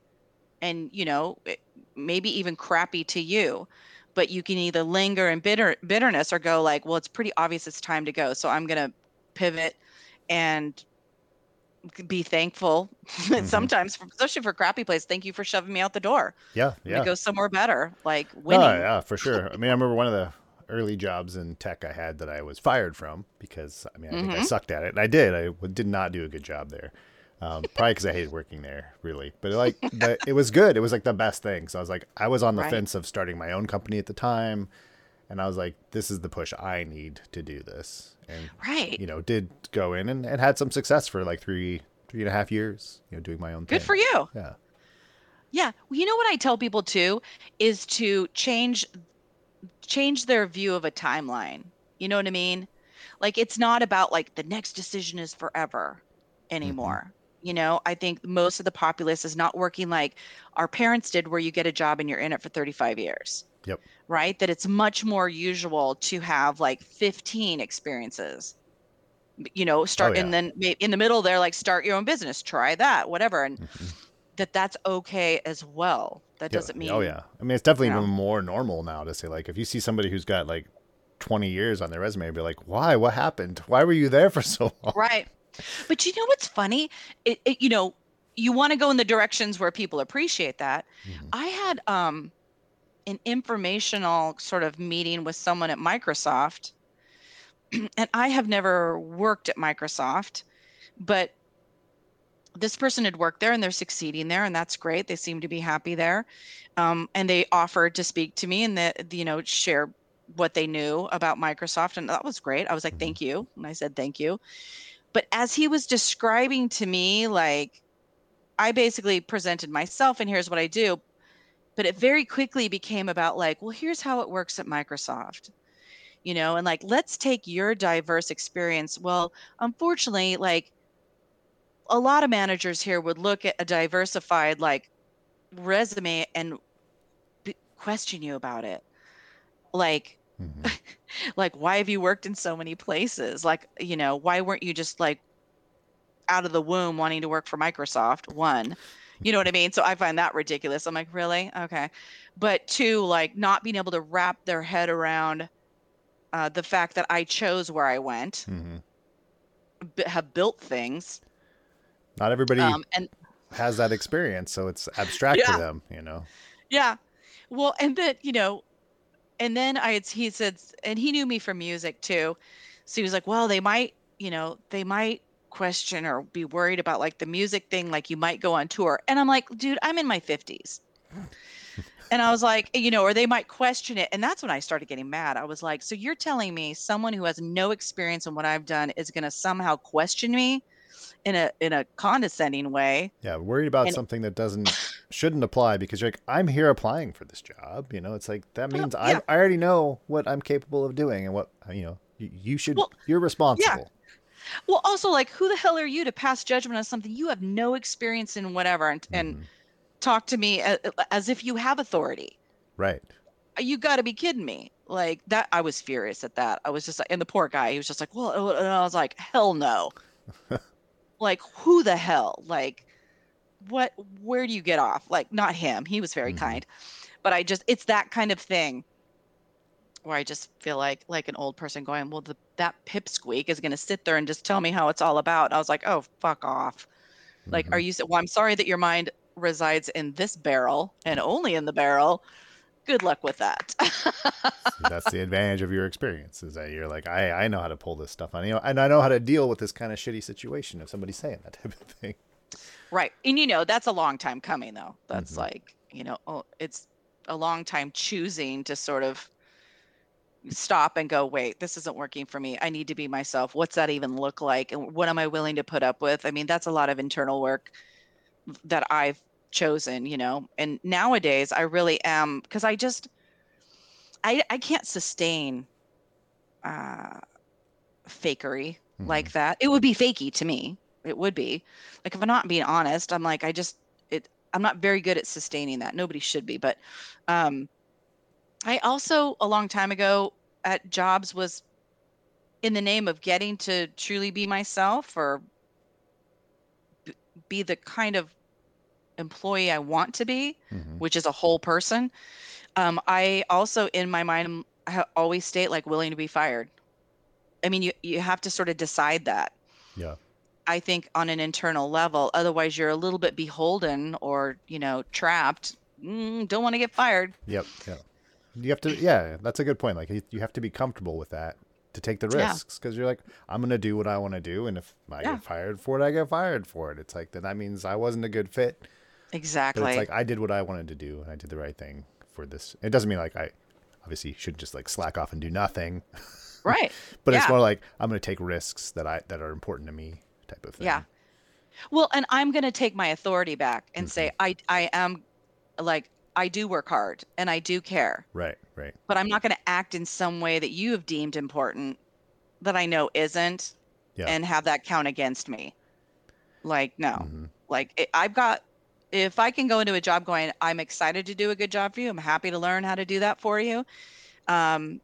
Speaker 2: and, you know, maybe even crappy to you, but you can either linger in bitter bitterness or go like, well, it's pretty obvious it's time to go. So I'm going to pivot and be thankful.
Speaker 1: Mhm.
Speaker 2: Sometimes, especially for crappy place, thank you for shoving me out the door.
Speaker 1: Yeah, yeah.
Speaker 2: go somewhere better, like
Speaker 1: No,
Speaker 2: winning.
Speaker 1: yeah, for sure. I mean, I remember one of the early jobs in tech I had that I was fired from because I mean, I think I sucked at it, and I did. I did not do a good job there. Um, probably because I hated working there, really. But like, but it was good. It was like the best thing. So I was like, I was on the
Speaker 2: Right.
Speaker 1: fence of starting my own company at the time, and I was like, this is the push I need to do this. And
Speaker 2: Right.
Speaker 1: you know, did go in and, and had some success for like three three and a half years. You know, doing my own
Speaker 2: Good
Speaker 1: thing.
Speaker 2: for you.
Speaker 1: Yeah.
Speaker 2: Yeah. Well, you know what I tell people too is to change change their view of a timeline. You know what I mean? Like it's not about like the next decision is forever anymore. Mm-hmm. You know, I think most of the populace is not working like our parents did where you get a job and you're in it for 35 years.
Speaker 1: Yep.
Speaker 2: Right? That it's much more usual to have like 15 experiences. You know, start
Speaker 1: yeah.
Speaker 2: and then in the middle there like start your own business, try that, whatever. And
Speaker 1: Mhm.
Speaker 2: that that's okay as well. That
Speaker 1: Yeah,
Speaker 2: doesn't mean
Speaker 1: Oh yeah. I mean, it's definitely
Speaker 2: you know.
Speaker 1: even more normal now to say like if you see somebody who's got like 20 years on their resume, be like, why? What happened? Why were you there for so long?
Speaker 2: right. But you know what's funny? It, it you know, you want to go in the directions where people appreciate that.
Speaker 1: Mhm.
Speaker 2: I had um an informational sort of meeting with someone at Microsoft and I have never worked at Microsoft, but this person had worked there and they're succeeding there and that's great. They seem to be happy there. Um, and they offered to speak to me and that you know share what they knew about Microsoft and that was great. I was like. "Thank you." And I said, "Thank you." But as he was describing to me like I basically presented myself and here's what I do, but it very quickly became about like, well, here's how it works at Microsoft. You know, and like let's take your diverse experience. Well, unfortunately, like a lot of managers here would look at a diversified like resume and b- question you about it like
Speaker 1: Mhm.
Speaker 2: like why have you worked in so many places like you know why weren't you just like out of the womb wanting to work for microsoft one you know what i mean so i find that ridiculous i'm like really okay but two like not being able to wrap their head around uh, the fact that i chose where i went
Speaker 1: Mhm.
Speaker 2: b- have built things
Speaker 1: Not everybody
Speaker 2: um, and
Speaker 1: has that experience, so it's abstract
Speaker 2: Yeah.
Speaker 1: to them. You know.
Speaker 2: Yeah. Well, and then, you know, and then I had, he said, and he knew me from music too. So he was like, well, they might, you know, they might question or be worried about like the music thing, like you might go on tour. And I'm like, dude, I'm in my 50s. And I was like, you know, or they might question it. And that's when I started getting mad. I was like, so you're telling me someone who has no experience in what I've done is going to somehow question me in a in a condescending way?
Speaker 1: Yeah, worried about
Speaker 2: And-
Speaker 1: something that doesn't shouldn't apply because you're like, I'm here applying for this job. You know, it's like that
Speaker 2: Well,
Speaker 1: means
Speaker 2: yeah.
Speaker 1: I I already know what I'm capable of doing and what you know. You, you should.
Speaker 2: Well,
Speaker 1: you're responsible.
Speaker 2: Well, also like who the hell are you to pass judgment on something you have no experience in whatever and, and
Speaker 1: Mhm.
Speaker 2: talk to me as, as if you have authority.
Speaker 1: Right.
Speaker 2: You got to be kidding me. Like that I was furious at that. I was just like and the poor guy, he was just like, "Well," uh," and I was like, "Hell no." like who the hell? Like what where do you get off? Like not him. He was very
Speaker 1: Mhm.
Speaker 2: kind. But I just it's that kind of thing where I just feel like like an old person going, well, the, that pipsqueak is going to sit there and just tell me how it's all about. And I was like, oh, fuck off. Like,
Speaker 1: Mhm.
Speaker 2: are you? s- Well, I'm sorry that your mind resides in this barrel and only in the barrel. Good luck with that.
Speaker 1: See, that's the advantage of your experience is that you're like, I I know how to pull this stuff on you, know, and I know how to deal with this kind of shitty situation if somebody's saying that type of thing.
Speaker 2: right. And you know, that's a long time coming, though. That's
Speaker 1: Mhm.
Speaker 2: like, you know, oh, it's a long time choosing to sort of stop and go, wait, this isn't working for me. I need to be myself. What's that even look like? And what am I willing to put up with? I mean, that's a lot of internal work that I've chosen, you know. And nowadays I really am because I just I I can't sustain uh fakery
Speaker 1: Mhm.
Speaker 2: like that. It would be fakey to me. It would be. Like if I'm not being honest, I'm like I just it I'm not very good at sustaining that. Nobody should be, but um I also a long time ago at jobs was in the name of getting to truly be myself or be the kind of employee I want to be,
Speaker 1: Mhm.
Speaker 2: which is a whole person. Um, I also, in my mind, always state like willing to be fired. I mean, you you have to sort of decide that.
Speaker 1: Yeah.
Speaker 2: I think on an internal level. Otherwise, you're a little bit beholden or you know trapped. Mm, don't want to get fired.
Speaker 1: Yep. Yeah. You have to. Yeah, that's a good point. Like you- have to be comfortable with that to take the risks because you're like, I'm gonna do what I want to do, and if I
Speaker 2: Yeah.
Speaker 1: get fired for it, I get fired for it. It's like then that means I wasn't a good fit.
Speaker 2: Exactly.
Speaker 1: But it's like I did what I wanted to do, and I did the right thing for this. It doesn't mean like I obviously shouldn't just like slack off and do nothing,
Speaker 2: right.
Speaker 1: but it's more like I'm gonna take risks that I that are important to me, type of thing.
Speaker 2: Yeah. Well, and I'm going to take my authority back and say
Speaker 1: Mm-hmm.
Speaker 2: I I am like I do work hard and I do care,
Speaker 1: Right. Right.
Speaker 2: but I'm not going to act in some way that you have deemed important that I know isn't
Speaker 1: Yeah.
Speaker 2: and have that count against me. Like no.
Speaker 1: Mhm.
Speaker 2: Like it, I've got if I can go into a job going I'm excited to do a good job for you, I'm happy to learn how to do that for you. Um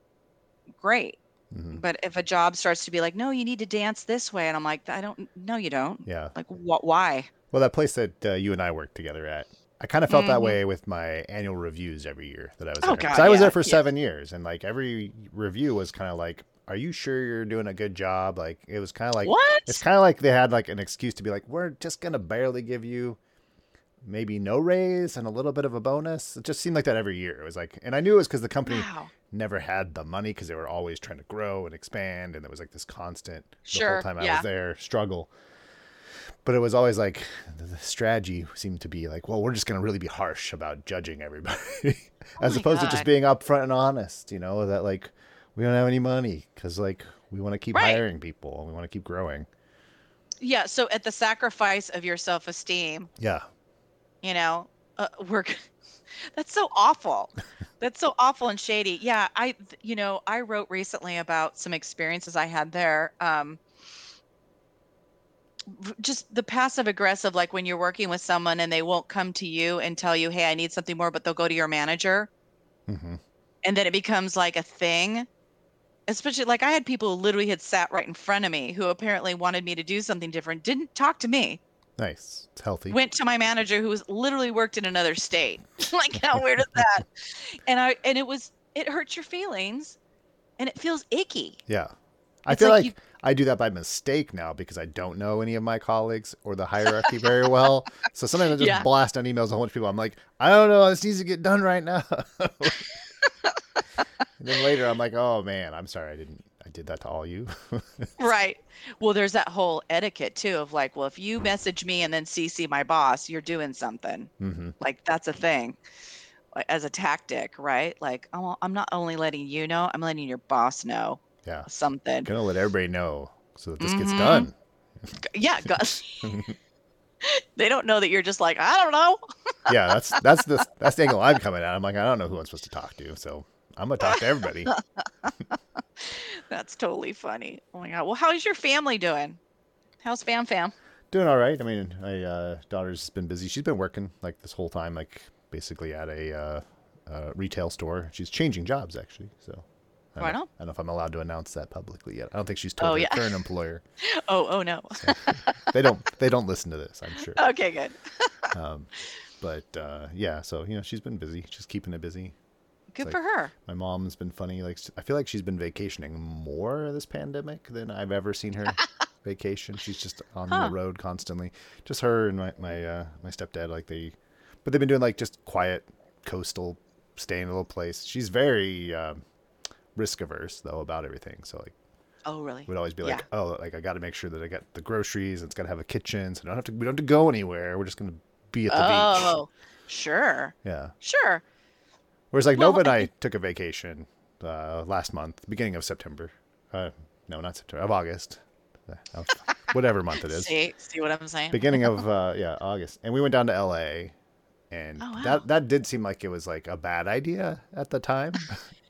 Speaker 2: great.
Speaker 1: Mhm.
Speaker 2: But if a job starts to be like, "No, you need to dance this way." And I'm like, "I don't no you don't."
Speaker 1: Yeah.
Speaker 2: Like what why?
Speaker 1: Well, that place that uh, you and I worked together at, I kind of felt that
Speaker 2: Mhm.
Speaker 1: way with my annual reviews every year that I was
Speaker 2: Oh,
Speaker 1: there.
Speaker 2: God,
Speaker 1: I was
Speaker 2: yeah,
Speaker 1: there for
Speaker 2: yeah.
Speaker 1: seven years, and like every review was kind of like, "Are you sure you're doing a good job?" Like it was kind of like
Speaker 2: what?
Speaker 1: it's kind of like they had like an excuse to be like, "We're just gonna barely give you." Maybe no raise and a little bit of a bonus. It just seemed like that every year. It was like, and I knew it was because the company
Speaker 2: Wow.
Speaker 1: never had the money because they were always trying to grow and expand, and there was like this constant the whole time I
Speaker 2: yeah.
Speaker 1: was there struggle. But it was always like the, strategy seemed to be like, well, we're just going to really be harsh about judging everybody, as
Speaker 2: my
Speaker 1: opposed to just being upfront and honest. You know that like we don't have any money because like we want to keep
Speaker 2: Right.
Speaker 1: hiring people and we want to keep growing.
Speaker 2: Yeah, so at the sacrifice of your self-esteem,
Speaker 1: Yeah,
Speaker 2: you know, uh, we're That's so awful. That's so awful and shady. Yeah, I you know, I wrote recently about some experiences I had there. Um just the passive aggressive, like when you're working with someone and they won't come to you and tell you, hey, I need something more, but they'll go to your manager.
Speaker 1: hmm
Speaker 2: And then it becomes like a thing. Especially like I had people who literally had sat right in front of me who apparently wanted me to do something different, didn't talk to me,
Speaker 1: Nice. It's healthy.
Speaker 2: went to my manager who was literally worked in another state. like how weird is that? And I and it was it hurts your feelings and it feels icky.
Speaker 1: yeah. I
Speaker 2: It's
Speaker 1: feel
Speaker 2: like
Speaker 1: like,
Speaker 2: you-
Speaker 1: I do that by mistake now because I don't know any of my colleagues or the hierarchy very well. So sometimes I just
Speaker 2: Yeah.
Speaker 1: blast out emails a whole bunch of people. I'm like, I don't know. This needs to get done right now. and then later I'm like, oh man, I'm sorry. I didn't. I did that to all you.
Speaker 2: Right. Well, there's that whole etiquette too of like, well, if you message me and then CC my boss, you're doing something.
Speaker 1: hmm
Speaker 2: Like that's a thing as a tactic, right? Like, oh, I'm not only letting you know, I'm letting your boss know
Speaker 1: Yeah.
Speaker 2: something.
Speaker 1: Gonna let everybody know so that this gets
Speaker 2: Mhm.
Speaker 1: done.
Speaker 2: Yeah, Gus. they don't know that you're just like, I don't know.
Speaker 1: yeah, that's that's the that's the angle I'm coming at. I'm like, I don't know who I'm supposed to talk to, so I'm gonna talk to everybody.
Speaker 2: That's totally funny. Oh my god. Well, how's your family doing? How's fam fam?
Speaker 1: Doing all right. I mean, my uh, daughter's been busy. She's been working like this whole time, like basically at a uh, uh, retail store. She's changing jobs actually. So I don't, know. I don't know if I'm allowed to announce that publicly yet. I don't think she's told
Speaker 2: Oh,
Speaker 1: her
Speaker 2: yeah.
Speaker 1: current employer.
Speaker 2: Oh, oh no.
Speaker 1: They don't. They don't listen to this. I'm sure.
Speaker 2: okay, good.
Speaker 1: Um, but uh, yeah, so you know, she's been busy. She's keeping it busy.
Speaker 2: Good
Speaker 1: like-
Speaker 2: for her.
Speaker 1: My mom's been funny. Like I feel like she's been vacationing more this pandemic than I've ever seen her vacation. She's just on
Speaker 2: Huh.
Speaker 1: the road constantly. Just her and my my uh, my stepdad. Like they, but they've been doing like just quiet coastal, stay in a little place. She's very um, risk averse though about everything. So like
Speaker 2: Oh, really?
Speaker 1: would always be
Speaker 2: Yeah.
Speaker 1: like, oh, like I got to make sure that I got the groceries. and It's got to have a kitchen, so I don't have to. We don't have to go anywhere. We're just gonna be at the beach.
Speaker 2: Oh, sure.
Speaker 1: Yeah.
Speaker 2: Sure.
Speaker 1: Whereas like
Speaker 2: Well,
Speaker 1: Nova and
Speaker 2: I
Speaker 1: took a vacation uh, last month, beginning of September. Uh, no, not September, of August, Uh, of whatever month it is.
Speaker 2: See, see what I'm saying?
Speaker 1: Beginning of uh, yeah August, and we went down to L.A. And
Speaker 2: Oh, wow.
Speaker 1: that that did seem like it was like a bad idea at the time,
Speaker 2: Yeah.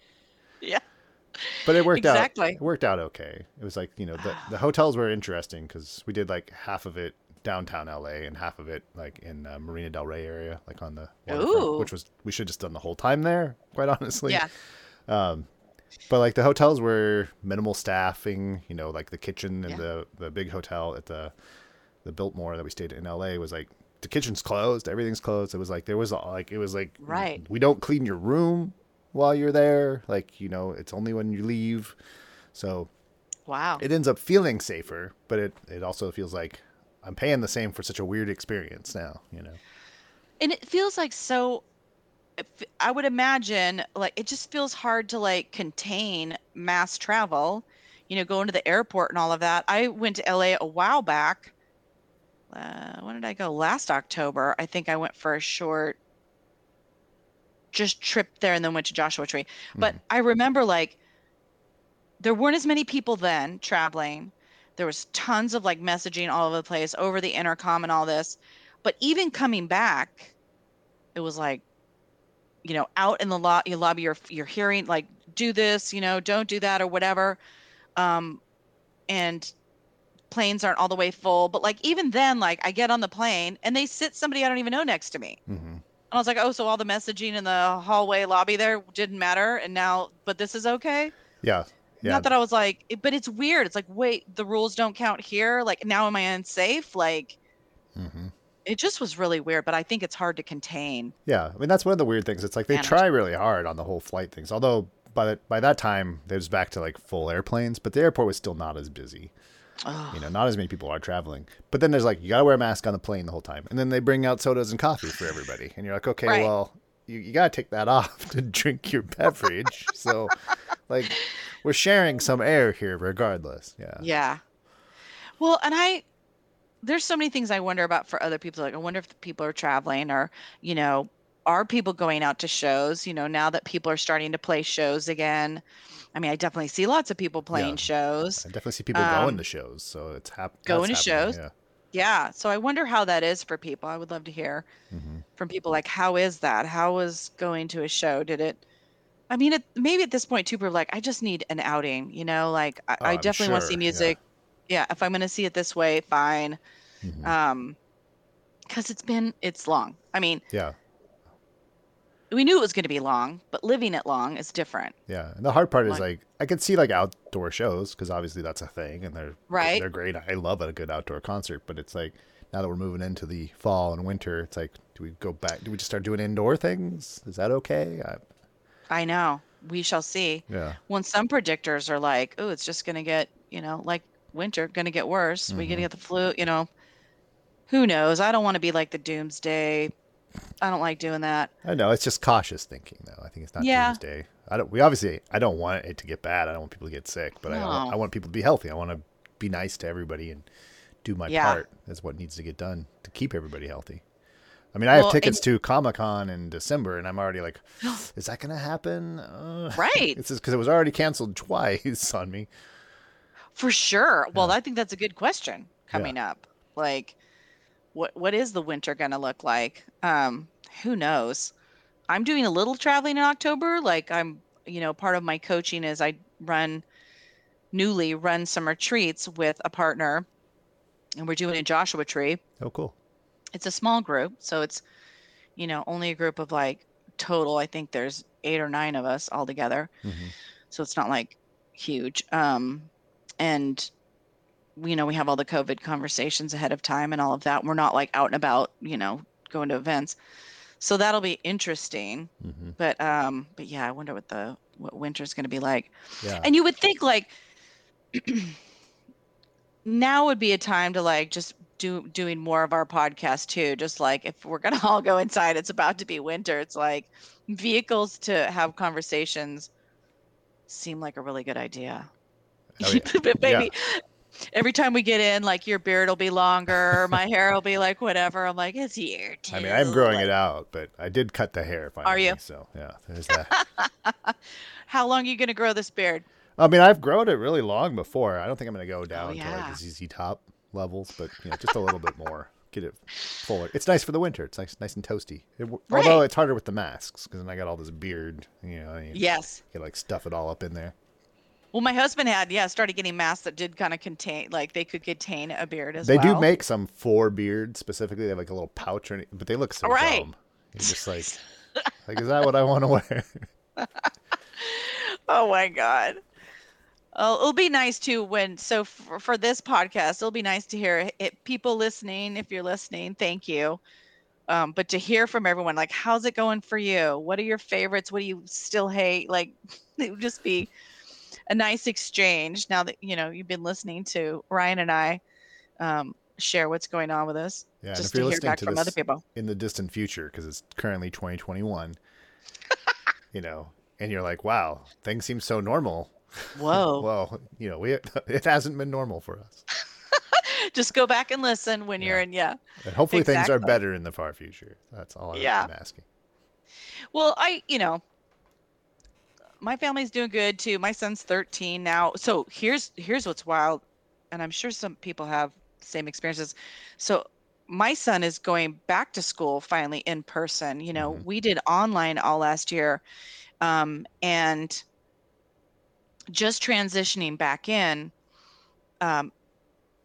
Speaker 1: but it worked
Speaker 2: Exactly.
Speaker 1: out. It worked out okay. It was like you know the the hotels were interesting because we did like half of it downtown LA and half of it like in uh, Marina Del Rey area, like on the
Speaker 2: Ooh.
Speaker 1: which was we should just done the whole time there. Quite honestly,
Speaker 2: Yeah.
Speaker 1: Um, but like the hotels were minimal staffing, you know, like the kitchen and
Speaker 2: Yeah.
Speaker 1: the the big hotel at the the Biltmore that we stayed in LA was like the kitchen's closed, everything's closed. It was like there was like it was like
Speaker 2: Right.
Speaker 1: we don't clean your room while you're there. Like you know, it's only when you leave. So
Speaker 2: Wow.
Speaker 1: it ends up feeling safer, but it it also feels like I'm paying the same for such a weird experience now. You know.
Speaker 2: and it feels like so I would imagine like it just feels hard to like contain mass travel you know going to the airport and all of that i went to la a while back uh, when did i go last october i think i went for a short just trip there and then went to joshua tree. But i remember like there weren't as many people then traveling. There was tons of like messaging all over the place over the intercom and all this. But even coming back it was like you know out in the lo- you lobby you're you're hearing like do this you know don't do that or whatever. Um and planes aren't all the way full. But like even then like i get on the plane and they sit somebody i don't even know next to me.
Speaker 1: Hmm
Speaker 2: and i was like oh so all the messaging in the hallway lobby there didn't matter and now but this is okay
Speaker 1: Yeah. Yeah.
Speaker 2: not that i was like it- but it's weird it's like wait the rules don't count here like now am i unsafe like
Speaker 1: hmm
Speaker 2: it just was really weird but i think it's hard to contain
Speaker 1: Yeah, I mean that's one of the weird things. It's like they
Speaker 2: Manage.
Speaker 1: try really hard on the whole flight things. Although by the, by that time it was back to like full airplanes, but the airport was still not as busy.
Speaker 2: Ugh.
Speaker 1: You know, not as many people are traveling. But then there's like you gotta wear a mask on the plane the whole time, and then they bring out sodas and coffee for everybody, and you're like, okay,
Speaker 2: Right.
Speaker 1: well, you, you gotta take that off to drink your beverage. so, like, we're sharing some air here, regardless. Yeah.
Speaker 2: Yeah. Well, and I there's so many things I wonder about for other people. Like I wonder if the people are traveling or, you know, are people going out to shows, you know, now that people are starting to play shows again. I mean, I definitely see lots of people playing
Speaker 1: Yeah.
Speaker 2: shows.
Speaker 1: I definitely see people
Speaker 2: Um,
Speaker 1: going to shows, so it's hap-
Speaker 2: going to shows? Yeah. So I wonder how that is for people. I would love to hear
Speaker 1: Yeah. hmm
Speaker 2: from people like how is that? How was going to a show? Did it I mean, it, maybe at this point too, people are like, I just need an outing, you know, like I,
Speaker 1: Oh,
Speaker 2: I definitely want to see music. yeah, if I'm going to see it this way, fine.
Speaker 1: Mhm.
Speaker 2: Um, because it's been it's long. I mean,
Speaker 1: yeah,
Speaker 2: we knew it was going to be long, but living it long is different,
Speaker 1: yeah. And the hard part is
Speaker 2: Like-
Speaker 1: like I could see like outdoor shows because obviously that's a thing, and they're
Speaker 2: right?
Speaker 1: they're great. I love a good outdoor concert, but it's like now that we're moving into the fall and winter, it's like, do we go back? Do we just start doing indoor things? Is that okay? I,
Speaker 2: I know. We shall see.
Speaker 1: yeah,
Speaker 2: When some predictors are like, "Oh, it's just going to get, you know, like winter, going to get worse. We're going to mm-hmm. get the flu." You know, who knows? I don't want to be like the doomsday. I don't like doing that.
Speaker 1: I know it's just cautious thinking though. I think it's not
Speaker 2: Yeah.
Speaker 1: doomsday. I don't. We obviously, I don't want it to get bad. I don't want people to get sick, but I,
Speaker 2: No.
Speaker 1: I want people to be healthy. I want to be nice to everybody and do my
Speaker 2: Yeah.
Speaker 1: part. That's what needs to get done to keep everybody healthy. I mean, I have
Speaker 2: Well,
Speaker 1: tickets to Comic Con in December, and I'm already like, is that going to happen? Uh,
Speaker 2: Right.
Speaker 1: It's because it was already canceled twice on me.
Speaker 2: For sure. Well,
Speaker 1: Yeah.
Speaker 2: I think that's a good question coming up. Like what what is the winter going to look like? Um who knows. I'm doing a little traveling in October. Like I'm, you know, part of my coaching is I run newly run some retreats with a partner and we're doing a Joshua tree.
Speaker 1: Oh, cool.
Speaker 2: It's a small group, so it's you know, only a group of like total, I think there's 8 or 9 of us all together
Speaker 1: hmm
Speaker 2: so it's not like huge um and you know we have all the covid conversations ahead of time and all of that. We're not like out and about you know going to events. So that'll be interesting.
Speaker 1: Hmm
Speaker 2: but um but yeah i wonder what the what winter's going to be like.
Speaker 1: Yeah.
Speaker 2: and you would think like now would be a time to like just do doing more of our podcast too. Just like if we're going to all go inside it's about to be winter. It's like vehicles to have conversations seem like a really good idea.
Speaker 1: Oh, yeah.
Speaker 2: but maybe every time we get in like your beard will be longer my hair will be like whatever i'm like it's here too
Speaker 1: I mean, I'm growing
Speaker 2: like,
Speaker 1: it out, but I did cut the hair finally.
Speaker 2: are you?
Speaker 1: So yeah, there's that.
Speaker 2: how long are you going to grow this beard
Speaker 1: I mean, I've grown it really long before. I don't think I'm going to go oh, down to
Speaker 2: Oh, yeah.
Speaker 1: like the ZZ Top levels, but you know, just a little bit more. Get it fuller. It's nice for the winter. It's nice, nice and toasty. It, w Although it's harder with the masks because then I got all this beard. You know, you
Speaker 2: yes
Speaker 1: can like stuff it all up in there.
Speaker 2: Well, my husband had, yeah, started getting masks that did kind of contain, like they could contain a beard as
Speaker 1: They
Speaker 2: well.
Speaker 1: They do make some for beard specifically. They have like a little pouch, or any, but they look so
Speaker 2: Right.
Speaker 1: dumb. You're just like, like, is that what I want to wear?
Speaker 2: Oh my god. Oh, it'll be nice too when so for, for this podcast, it'll be nice to hear it, people listening. If you're listening, thank you. Um, but to hear from everyone, like, how's it going for you? What are your favorites? What do you still hate? Like, it would just be a nice exchange. Now that you know you've been listening to Ryan and I um, share what's going on with us,
Speaker 1: Yeah,
Speaker 2: just
Speaker 1: if you're
Speaker 2: to hear
Speaker 1: listening
Speaker 2: back
Speaker 1: to
Speaker 2: from other people.
Speaker 1: in the distant future, because it's currently 2021, you know, and you're like, wow, things seem so normal.
Speaker 2: Whoa!
Speaker 1: Well, you know, we it hasn't been normal for us,
Speaker 2: just go back and listen when you're in. Yeah.
Speaker 1: and hopefully things are better in the far future. That's all
Speaker 2: Yeah.
Speaker 1: I'm asking.
Speaker 2: Well, I, you know, my family's doing good too. My son's 13 now. So here's here's what's wild, and I'm sure some people have same experiences. So my son is going back to school finally in person. You know,
Speaker 1: Mhm.
Speaker 2: we did online all last year, um, and just transitioning back in. Um,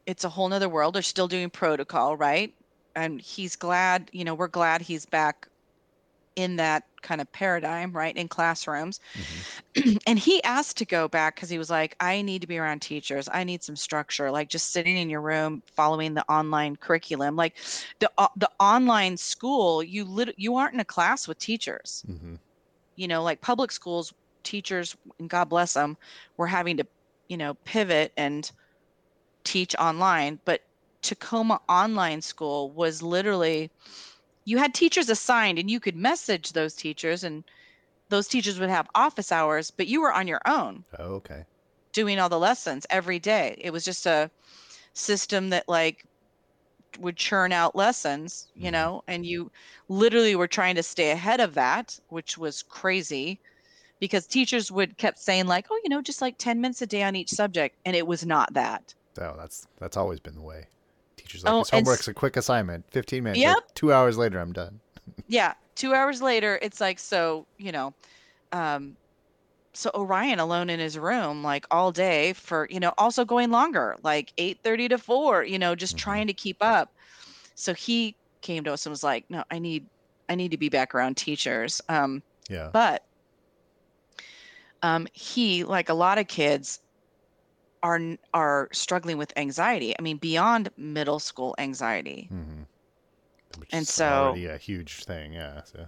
Speaker 2: it's a whole nother world. They're still doing protocol, right? And he's glad, you know, we're glad he's back in that kind of paradigm, right? In classrooms.
Speaker 1: Mhm.
Speaker 2: and he asked to go back because he was like, I need to be around teachers. I need some structure, like just sitting in your room following the online curriculum. Like the uh, the online school, you lit- you aren't in a class with teachers.
Speaker 1: hmm
Speaker 2: You know, like public schools, teachers, and God bless them, were having to, you know, pivot and teach online. But Tacoma Online School was literally you had teachers assigned and you could message those teachers and those teachers would have office hours, but you were on your own
Speaker 1: Oh, okay.
Speaker 2: doing all the lessons every day. It was just a system that like would churn out lessons, you
Speaker 1: Mhm.
Speaker 2: know, and you literally were trying to stay ahead of that, which was crazy because teachers would kept saying like, "Oh, you know, just like 10 minutes a day on each subject." And it was not that.
Speaker 1: So that's that's always been the way. Teachers like
Speaker 2: Oh,
Speaker 1: this homework's a quick assignment, 15 minutes.
Speaker 2: Yep.
Speaker 1: like, two hours later, I'm done.
Speaker 2: yeah 2 hours later it's like so you know um so Orion alone in his room like all day for, you know, also going longer, like 8:30 to 4, you know, just
Speaker 1: Mhm.
Speaker 2: trying to keep up. So he came to us and was like, "No, I need I need to be back around teachers." Um
Speaker 1: Yeah.
Speaker 2: but um he like a lot of kids are are struggling with anxiety. I mean, beyond middle school anxiety.
Speaker 1: hmm Which
Speaker 2: And so-
Speaker 1: already a huge thing. Yeah. So.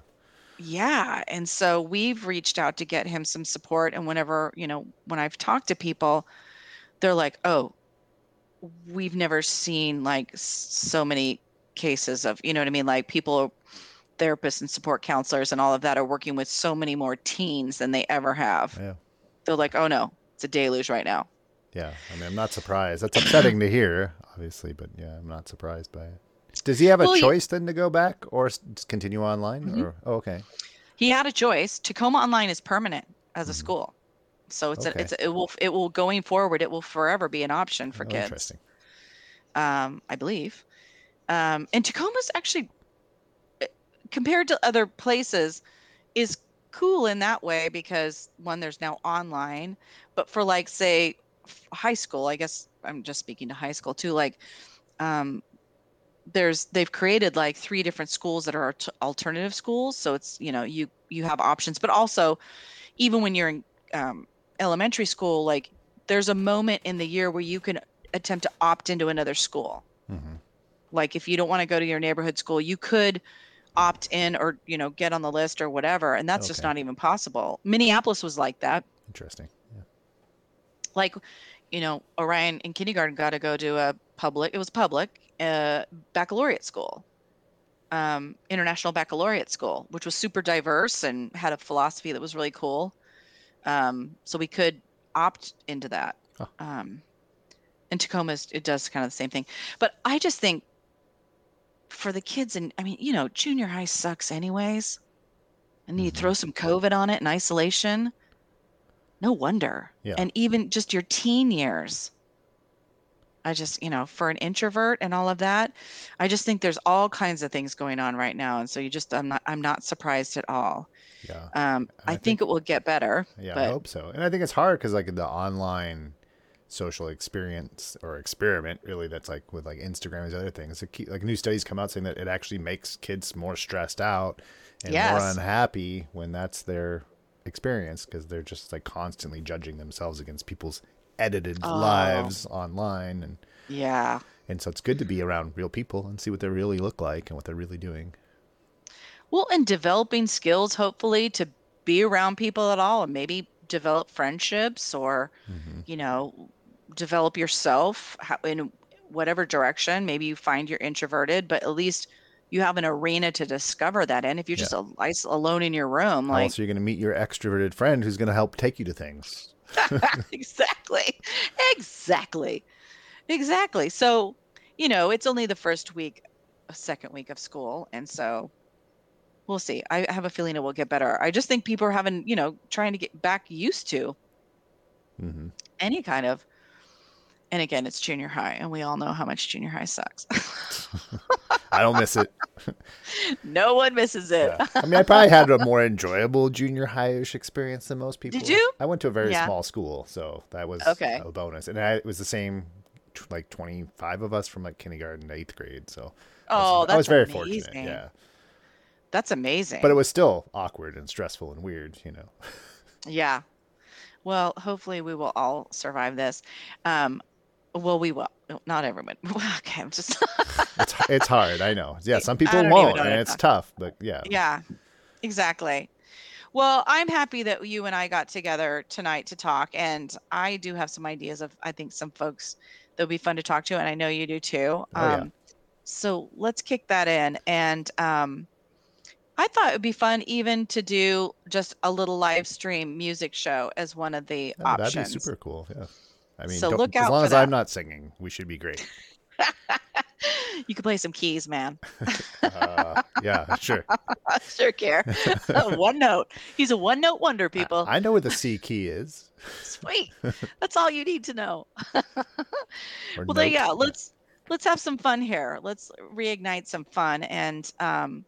Speaker 2: Yeah. And so we've reached out to get him some support. And whenever, you know, when I've talked to people, they're like, oh, we've never seen like so many cases of, you know what I mean? Like people, therapists and support counselors and all of that are working with so many more teens than they ever have.
Speaker 1: Yeah.
Speaker 2: They're like, oh no, it's a deluge right now.
Speaker 1: Yeah. I mean, I'm not surprised. That's upsetting to hear, obviously, but yeah, I'm not surprised by it. Does he have a
Speaker 2: Well, he-
Speaker 1: choice then to go back or continue online?
Speaker 2: Mhm.
Speaker 1: Or oh, okay.
Speaker 2: He had a choice. Tacoma Online is permanent as a
Speaker 1: Mhm.
Speaker 2: school. So it's
Speaker 1: Okay.
Speaker 2: a, it's a, it will it will going forward it will forever be an option for
Speaker 1: Oh,
Speaker 2: kids.
Speaker 1: Interesting.
Speaker 2: um, I believe. Um, and Tacoma's actually, uh, compared to other places, is cool in that way because one, there's now online, but for like say high school, I guess I'm just speaking to high school too. Like, um, there's they've created like three different schools that are alt- alternative schools, so it's you know you you have options, but also even when you're in um, elementary school, like there's a moment in the year where you can attempt to opt into another school.
Speaker 1: hmm
Speaker 2: Like if you don't want to go to your neighborhood school, you could opt in or you know get on the list or whatever, and that's just not even possible. Minneapolis was like that.
Speaker 1: Interesting.
Speaker 2: Like, you know, Orion in kindergarten got to go to a public. It was public uh, baccalaureate school, um, international baccalaureate school, which was super diverse and had a philosophy that was really cool. Um, so we could opt into that.
Speaker 1: Huh.
Speaker 2: Um, and Tacoma's it does kind of the same thing. But I just think for the kids and I mean, you know, junior high sucks anyways. And you throw some COVID on it and isolation. No wonder.
Speaker 1: Yeah.
Speaker 2: And even just your teen years. I just, you know, for an introvert and all of that, I just think there's all kinds of things going on right now. And so you just I'm not I'm not surprised at all.
Speaker 1: Yeah.
Speaker 2: Um,
Speaker 1: I
Speaker 2: I, think,
Speaker 1: think-
Speaker 2: it will get better.
Speaker 1: Yeah, I hope so. And I think it's hard because like the online social experience or experiment really that's like with like Instagram and other things. Like new studies come out saying that it actually makes kids more stressed out and more unhappy when that's their experience because they're just like constantly judging themselves against people's edited
Speaker 2: Oh.
Speaker 1: lives online and
Speaker 2: yeah.
Speaker 1: and so it's good to be around real people and see what they really look like and what they're really doing.
Speaker 2: Well, and developing skills, hopefully, to be around people at all and maybe develop friendships or,
Speaker 1: hmm
Speaker 2: you know, develop yourself in whatever direction. Maybe you find you're introverted, but at least you have an arena to discover that in. If you're
Speaker 1: Yeah.
Speaker 2: just is- alone in your room,
Speaker 1: How
Speaker 2: like,
Speaker 1: else are going to meet your extroverted friend who's going to help take you to things?
Speaker 2: exactly, exactly, exactly. So, you know, it's only the first week, a second week of school. And so we'll see. I have a feeling it will get better. I just think people are having, you know, trying to get back used to
Speaker 1: hmm
Speaker 2: any kind of, and again, it's junior high, and we all know how much junior high sucks.
Speaker 1: I don't miss it.
Speaker 2: no one misses it.
Speaker 1: Yeah. I mean, I probably had a more enjoyable junior high-ish experience than most people.
Speaker 2: Did you?
Speaker 1: I went to a very
Speaker 2: Yeah.
Speaker 1: small school, so that was
Speaker 2: Okay.
Speaker 1: a bonus. And I, it was the same, t- like 25 of us from like kindergarten to eighth grade. So I was-
Speaker 2: Oh, that's
Speaker 1: I was very
Speaker 2: amazing.
Speaker 1: fortunate. Yeah.
Speaker 2: That's amazing.
Speaker 1: But it was still awkward and stressful and weird, you know.
Speaker 2: Yeah. Well, hopefully we will all survive this. Um, well, we will. Not everyone. okay, I'm just.
Speaker 1: It's it's hard, I know. Yeah, some people won't, and it's
Speaker 2: to-
Speaker 1: tough. But yeah,
Speaker 2: yeah, exactly. Well, I'm happy that you and I got together tonight to talk, and I do have some ideas of I think some folks that would be fun to talk to, and I know you do too.
Speaker 1: Oh, yeah.
Speaker 2: Um, so let's kick that in, and um, I thought it would be fun even to do just a little live stream music show as one of the
Speaker 1: Oh, that'd be super cool. Yeah. I mean,
Speaker 2: So look
Speaker 1: as long as I'm not singing, we should be great.
Speaker 2: you can play some keys, man.
Speaker 1: Uh, yeah, sure.
Speaker 2: Sure care. one note. He's a one note wonder, people.
Speaker 1: I know where the C key is.
Speaker 2: Sweet. That's all you need to know. Well, there
Speaker 1: you
Speaker 2: go. let's let's have some fun here. Let's reignite some fun, and um,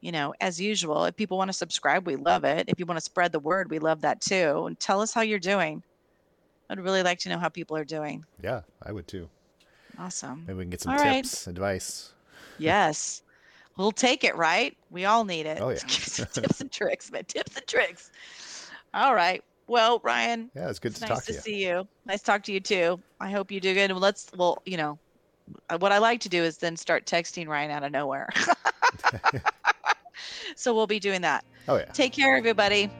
Speaker 2: you know, as usual, if people want to subscribe, we love it. If you want to spread the word, we love that too. And tell us how you're doing. I'd really like to know how people are doing.
Speaker 1: Yeah, I would too.
Speaker 2: Awesome.
Speaker 1: Maybe we can get some
Speaker 2: All right.
Speaker 1: tips, advice.
Speaker 2: Yes. We'll take it, right? We all need it.
Speaker 1: Oh, yeah.
Speaker 2: Give us some tips and tricks, man. Tips and tricks. All right. Well, Ryan,
Speaker 1: Yeah, it's good
Speaker 2: it's
Speaker 1: to
Speaker 2: nice
Speaker 1: talk
Speaker 2: to
Speaker 1: to you.
Speaker 2: see you. Nice to talk to you too. I hope you do good. And let's, well, you know, uh, what I like to do is then start texting Ryan out of nowhere. so we'll be doing that.
Speaker 1: Oh yeah.
Speaker 2: Take care, everybody.